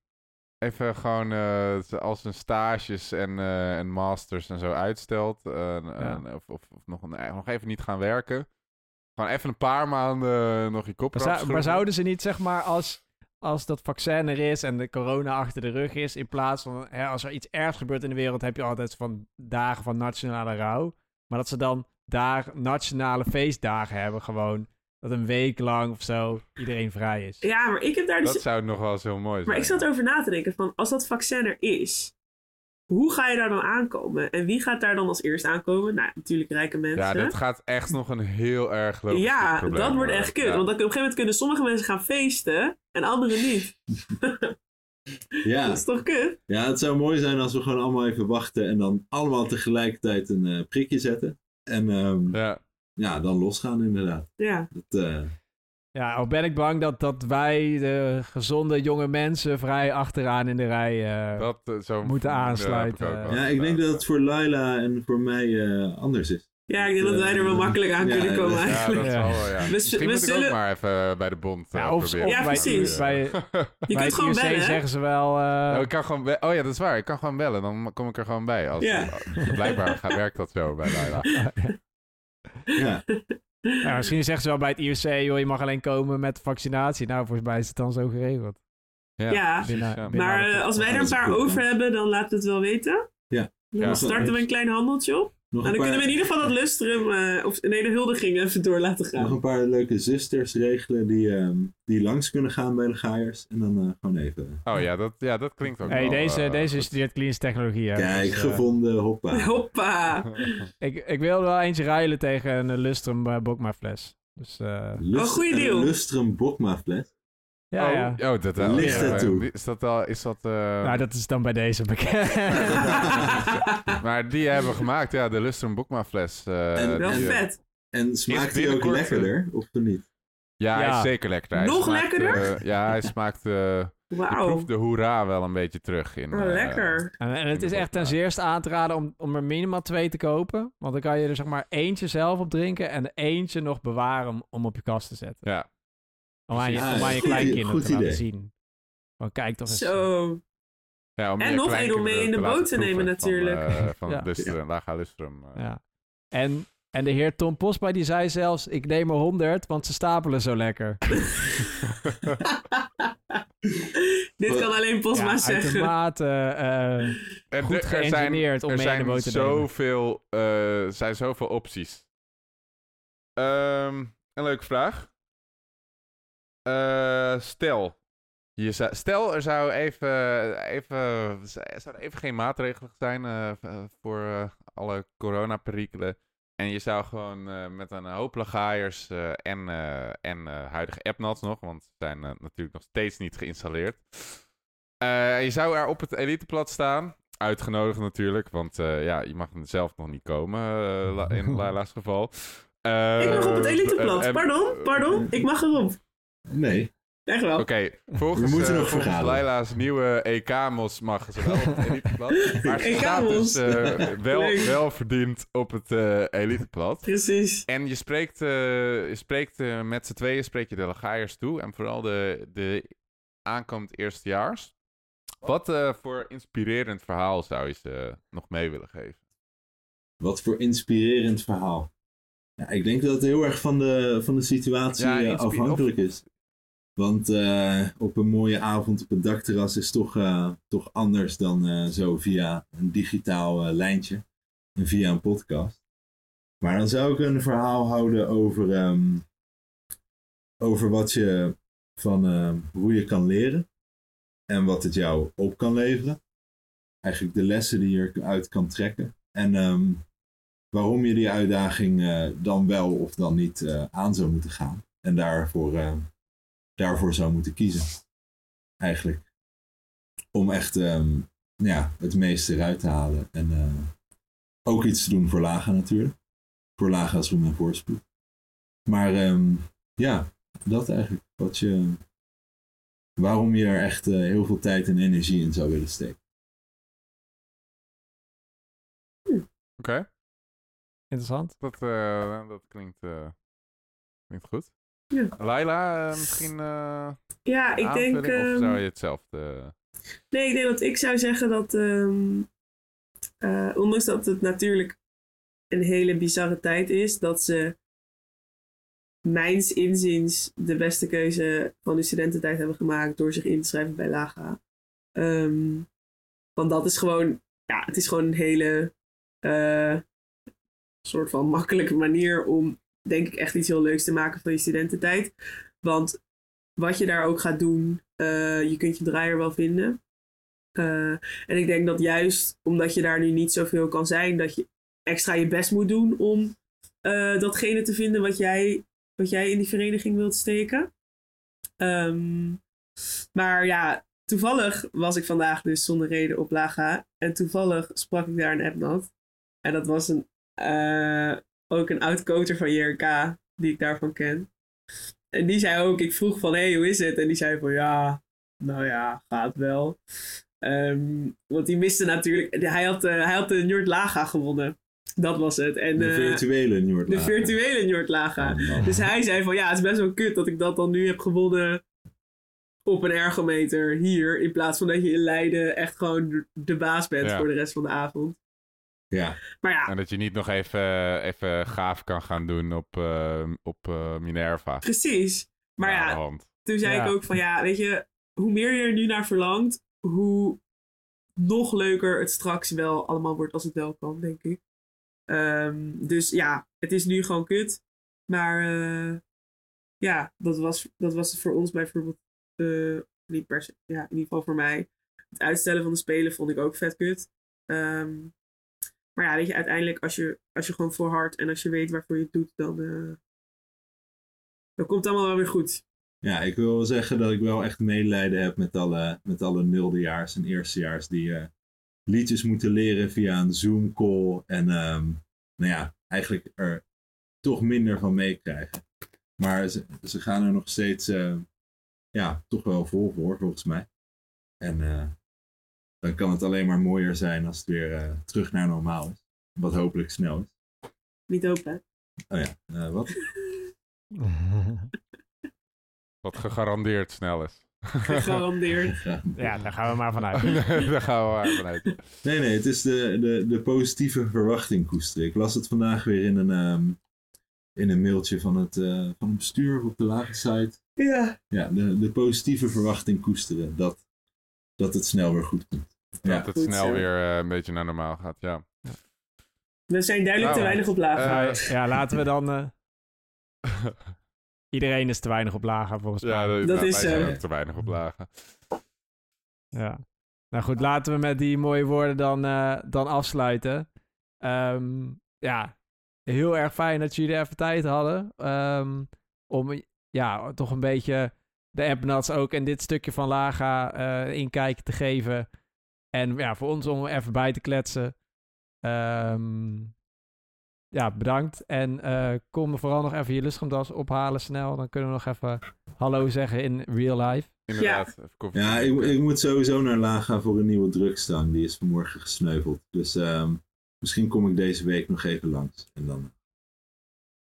D: even gewoon eh, als een stages en, eh, en masters en zo uitstelt. en- of, of, of nog, een, nog even niet gaan werken. Gewoon even een paar maanden eh, nog je kop
C: Maar, zou- maar zouden ze niet, zeg maar, als, als dat vaccin er is en de corona achter de rug is, in plaats van, hè, als er iets ergs gebeurt in de wereld, heb je altijd van dagen van nationale rouw. Maar dat ze dan daar nationale feestdagen hebben, gewoon. Dat een week lang of zo iedereen vrij is.
E: ja, maar ik heb daar dus...
D: Dat zou nog wel eens heel mooi zijn.
E: Maar ik zat erover na te denken van, als dat vaccin er is, hoe ga je daar dan aankomen? En wie gaat daar dan als eerst aankomen? Nou, natuurlijk rijke mensen.
D: Ja, dat gaat echt nog een heel erg logistiek
E: Ja,
D: probleem
E: dat wordt echt kut.
D: Ja.
E: Want dan, op een gegeven moment kunnen sommige mensen gaan feesten en anderen niet.
F: Ja.
E: Dat is toch kut?
F: ja, het zou mooi zijn als we gewoon allemaal even wachten en dan allemaal tegelijkertijd een eh, prikje zetten. En ehm,
D: Ja,
F: ja, dan losgaan inderdaad.
E: Ja.
F: Dat, eh,
C: Ja, al ben ik bang dat, dat wij, de gezonde jonge mensen, vrij achteraan in de rij... eh,
D: dat eh, zo
C: Moeten
D: ja, heb ik
C: aansluiten.
D: ook
F: ja, ik denk dat het voor Laila en voor mij eh, anders is.
E: Ja, ik denk dat wij er wel makkelijk aan
F: Ja,
E: kunnen komen
F: dat-
D: Ja,
E: eigenlijk.
D: dat zal wel, ja.
E: We-
D: Misschien
E: we
D: moet ik
E: zullen-
D: ook maar even bij de bond
C: Ja, of-
D: proberen.
C: of
E: Ja,
C: bij-
E: precies.
C: bij-
E: Je
C: bij
E: kunt gewoon bellen, hè?
C: zeggen ze wel...
D: ik kan gewoon oh ja, dat is waar. Ik kan gewoon bellen. Dan kom ik er gewoon bij. Als,
E: Ja.
D: Blijkbaar gaat, werkt dat zo bij Laila.
F: Ja,
C: Ja, misschien zeggen ze wel bij het IOC, joh, je mag alleen komen met vaccinatie. Nou, volgens mij is het dan zo geregeld.
E: Ja.
C: Binnen,
D: Ja.
C: binnen
E: Maar eh, als wij er een paar over hebben, dan laat het wel weten.
F: Ja.
E: Dan
D: Ja.
E: starten we een klein handeltje op.
F: nog,
E: En dan kunnen we in ieder geval dat lustrum, eh, of nee, de huldiging even door laten
F: nog
E: gaan.
F: een paar leuke zusters regelen die, ehm, die langs kunnen gaan bij de gaaiers. En dan eh, gewoon even...
D: Oh ja dat, ja, dat klinkt ook
C: Hey,
D: wel,
C: deze,
D: eh,
C: deze studeert klinische technologie. hè.
F: Kijk,
C: Dus,
F: gevonden, hoppa.
E: Hoppa!
C: ik, ik wil wel eentje ruilen tegen een Lustrum uh, Bokma fles. Dus eh,
E: Oh, goeie deal.
F: Een Lustrum Bokma fles.
C: Ja,
D: oh,
C: ja.
D: oh, dat uh,
F: Ligt ertoe.
D: Is dat al, is dat... eh,
C: Nou, dat is dan bij deze bekend.
D: maar die hebben we gemaakt, ja, de Lustrum Boekma fles. eh,
F: En-
E: Wel
D: die, eh,
E: vet.
F: En smaakt die ook lekkerder, of niet?
D: Ja, hij is zeker lekker. Hij
E: Nog
D: smaakt,
E: lekkerder?
D: ja, hij smaakt... eh
E: Wauw.
D: proeft de hoera wel een beetje terug in.
E: Oh, lekker.
C: En, en het is echt ten zeerste aan te raden om, om er minimaal twee te kopen. Want dan kan je er zeg maar eentje zelf op drinken en eentje nog bewaren om, om op je kast te zetten.
D: Ja,
C: Om aan je,
F: Ja,
C: om aan je
F: goed-
C: kleinkinderen te laten zien. Van kijk toch eens.
E: Zo.
D: ja om
E: En nog één om mee in de boot te nemen natuurlijk.
D: Van, eh, van
C: Ja.
D: Lustrum, Laga Lustrum. eh.
C: Ja. En, en de heer Tom Posma die zei zelfs, ik neem er 100, want ze stapelen zo lekker.
E: Dit kan alleen Posma
C: ja,
E: zeggen.
C: uitermate eh,
D: En
C: goed
D: er
C: geëngineerd om mee in de boot te nemen.
D: zoveel, eh, er zijn zoveel opties. Ehm, een leuke vraag. Eh, stel, je zou, stel, er zou even, even, er zouden even geen maatregelen zijn eh, v- voor eh, alle coronaperikelen. En je zou gewoon eh, met een hoop lagaaiers eh, en, eh, en eh, huidige appnats nog, want ze zijn eh, natuurlijk nog steeds niet geïnstalleerd. Eh, je zou er op het eliteplat staan. Uitgenodigd natuurlijk, want eh, ja, je mag zelf nog niet komen eh, la- in Laila's geval. Eh,
E: Ik mag op het eliteplat. Pardon, pardon. Ik mag erop.
F: Nee.
E: Echt wel.
D: Oké, volgens,
F: We moeten
D: eh,
F: nog
D: volgens
F: vergaderen.
D: Laila's nieuwe EK-mos mag ze wel op het eliteplat. Maar ze staat
E: EK-mos.
D: dus eh, wel, wel verdiend op het eh, eliteplat.
E: Precies.
D: En je spreekt, eh, je spreekt eh, met z'n tweeën spreek je de lagaaiers toe. En vooral de, de aankomend eerstejaars. Wat eh, voor inspirerend verhaal zou je ze nog mee willen geven?
F: Wat voor inspirerend verhaal. Ja, ik denk dat het heel erg van de, van de situatie
D: Ja,
F: afhankelijk
D: of-
F: is. Want eh, op een mooie avond op het dakterras is toch, eh, toch anders dan eh, zo via een digitaal lijntje. En via een podcast. Maar dan zou ik een verhaal houden over, ehm, over wat je van ehm, hoe je kan leren. En wat het jou op kan leveren. Eigenlijk de lessen die je eruit kan trekken. En ehm, waarom je die uitdaging dan wel of dan niet aan zou moeten gaan. En daarvoor, daarvoor zou moeten kiezen. Eigenlijk. Om echt ehm, ja, het meeste eruit te halen. En eh, ook iets te doen voor Laga natuurlijk. Voor Laga's roem en voorspoed. Maar ehm, ja, dat eigenlijk. Wat je, waarom je er echt eh, heel veel tijd en energie in zou willen steken.
D: Oké,
C: Interessant.
D: dat, eh, dat klinkt, eh, klinkt goed.
E: Ja.
D: Laila, eh, misschien eh
E: Ja, ik denk...
D: of
E: ehm,
D: zou je hetzelfde...
E: Nee, ik denk dat ik zou zeggen dat, ehm, eh, ondanks dat het natuurlijk een hele bizarre tijd is, dat ze mijns inziens de beste keuze van de studententijd hebben gemaakt door zich in te schrijven bij Laga. Ehm, want dat is gewoon, ja, het is gewoon een hele eh, soort van makkelijke manier om, denk ik, echt iets heel leuks te maken van je studententijd. Want wat je daar ook gaat doen, eh, je kunt je draaier wel vinden. Eh, en ik denk dat juist omdat je daar nu niet zoveel kan zijn, dat je extra je best moet doen om eh, datgene te vinden wat jij, wat jij in die vereniging wilt steken. Ehm, maar ja, toevallig was ik vandaag dus zonder reden op Laga. En toevallig sprak ik daar een appnat. En dat was een, ook een oud coacher van JRK, die ik daarvan ken. En die zei ook, ik vroeg van, hé, hey, hoe is het? En die zei van, ja, nou ja, gaat wel. Ehm, want die miste natuurlijk, hij had, eh, hij had de Njord Laga gewonnen. Dat was het. En,
F: De
E: eh,
F: virtuele Njord
E: de
F: Laga.
E: virtuele Njord Laga. Dus hij zei van ja, het is best wel kut dat ik dat dan nu heb gewonnen op een ergometer hier. In plaats van dat je in Leiden echt gewoon de- de baas bent
D: Ja.
E: voor de rest van de avond.
F: Ja,
E: Maar ja,
D: En dat je niet nog even, even gaaf kan gaan doen op, eh, op eh, Minerva.
E: precies. Maar ja, toen zei
C: Ja.
E: ik ook van ja, weet je, hoe meer je er nu naar verlangt, hoe nog leuker het straks wel allemaal wordt als het wel kan, denk ik. Ehm, dus ja, het is nu gewoon kut. Maar eh, ja, dat was, dat was voor ons bijvoorbeeld eh, niet per se, ja, in ieder geval voor mij. Het uitstellen van de spelen vond ik ook vet kut. Ehm, maar ja, weet je, uiteindelijk als je, als je gewoon volhardt en als je weet waarvoor je het doet, dan, eh, Dat komt allemaal wel weer goed.
F: Ja, ik wil wel zeggen dat ik wel echt medelijden heb met alle, met alle nuldejaars en eerstejaars die eh, liedjes moeten leren via een Zoom-call. En ehm, nou ja, eigenlijk er toch minder van meekrijgen. Maar ze, ze gaan er nog steeds eh, ja, toch wel vol voor, volgens mij. En dan kan het alleen maar mooier zijn als het weer eh, terug naar normaal is. Wat hopelijk snel is.
E: Niet open.
F: Oh ja, eh, wat?
D: Wat gegarandeerd snel is.
E: Gegarandeerd.
F: Ja.
C: daar gaan we maar vanuit.
D: Daar gaan we maar vanuit.
F: Nee, nee, het is de, de, de positieve verwachting koesteren. Ik las het vandaag weer in een, ehm, in een mailtje van het, eh, van het bestuur op de lage site.
E: Ja.
F: Ja, de, de positieve verwachting koesteren. Dat, dat het snel weer goed komt. Ja,
D: Dat het
E: goed
D: snel
E: zo.
D: weer eh, een beetje naar normaal gaat, ja.
E: We zijn duidelijk
D: Nou,
E: te weinig op laag.
D: eh,
C: Nou, ja, laten we dan... eh, iedereen is te weinig op lagen, volgens mij.
D: ja, dat,
E: Dat
D: nou,
E: is
D: wij zijn
E: zo.
D: ook te weinig op lagen.
C: Ja. Nou goed, laten we met die mooie woorden dan, eh, dan afsluiten. Ehm, ja, heel erg fijn dat jullie even tijd hadden. ehm, om ja, toch een beetje de appnuts ook in dit stukje van Laga eh inkijken te geven. En ja, voor ons om even bij te kletsen. Ehm, ja, bedankt. En eh, kom vooral nog even je lustgamdas ophalen snel. Dan kunnen we nog even hallo zeggen in real life.
D: Inderdaad. Even koffie
F: ja ik, ik moet sowieso naar Laga voor een nieuwe drugstang. Die is vanmorgen gesneuveld. Dus ehm, misschien kom ik deze week nog even langs. En dan...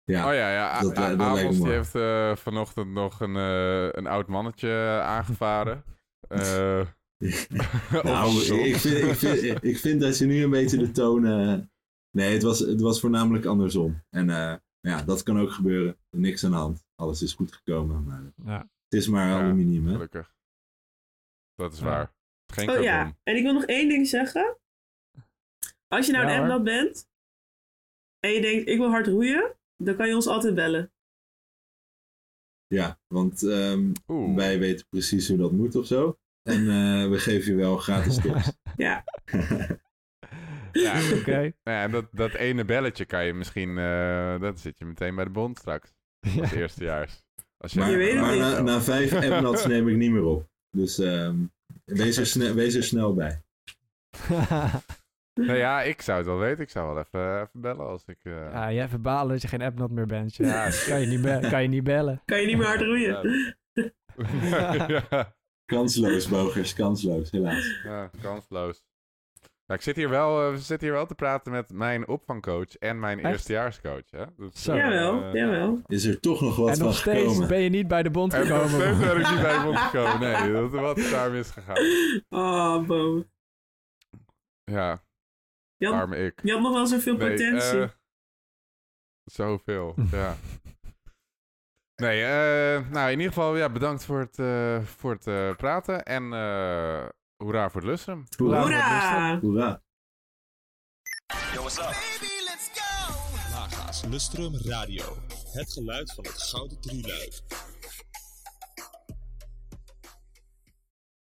F: Ja,
D: Oh ja, ja.
F: dat-
D: die
F: mooi.
D: heeft eh, vanochtend nog een, eh, een oud mannetje aangevaren.
F: Nou,
D: zo.
F: ik vind, ik, vind, ik vind dat je nu een beetje de toon. eh, Nee, het was, het was voornamelijk andersom. En eh, ja, dat kan ook gebeuren. Niks aan de hand. Alles is goed gekomen. Maar
C: Ja.
F: het is maar
D: Ja,
F: aluminium, hè?
D: Gelukkig. Dat is
C: Ja.
D: waar. Geen
E: Oh
D: carbon.
E: ja, en ik wil nog één ding zeggen. Als je nou
C: Ja,
E: een appnat bent en je denkt ik wil hard roeien, dan kan je ons altijd bellen.
F: Ja, want ehm, wij weten precies hoe dat moet of zo. En eh, we geven je wel gratis tips.
E: Ja,
D: Ja,
C: Oké.
D: nou ja, dat, dat ene belletje kan je misschien... eh dan zit je meteen bij de bond straks.
C: Ja.
D: Als eerstejaars. Als
F: Maar,
E: Je weet het
F: maar na, na vijf appnats neem ik niet meer op. Dus ehm, wees, er sne- wees er snel bij.
D: Nou ja, ik zou het wel weten. Ik zou wel even, even bellen als ik... eh,
C: ja, jij even balen dat je geen appnot meer bent. Ja,
D: Ja.
C: kan, je niet be- kan je niet bellen.
E: kan je niet meer hard roeien.
D: ja. ja.
F: Kansloos, Bogers, kansloos, helaas.
D: Ja, kansloos. Nou, ik zit hier wel, eh, we zitten hier wel te praten met mijn opvangcoach en mijn
C: Echt?
D: eerstejaarscoach. Hè? Dus,
C: Zo.
D: eh,
E: Jawel,
D: eh,
E: jawel.
F: Is er toch nog wat
C: en
F: van
C: nog steeds
F: gekomen?
C: ben je niet bij de bond
D: En nog
C: gekomen.
D: steeds ben ik niet bij de bond gekomen. Nee, dat, wat is daar misgegaan?
E: Oh, Bo.
D: Ja,
E: Je had,
D: arme ik.
E: je had nog wel zoveel
D: Nee,
E: potentie.
D: zoveel, ja. Nee, eh, nou in ieder geval ja, bedankt voor het, eh, voor het eh, praten. En eh hoera voor het lustrum.
F: Hoera.
E: Hoera!
F: Hoera.
B: Laga's Lustrum Radio. Het geluid van het Gouden Drieluik.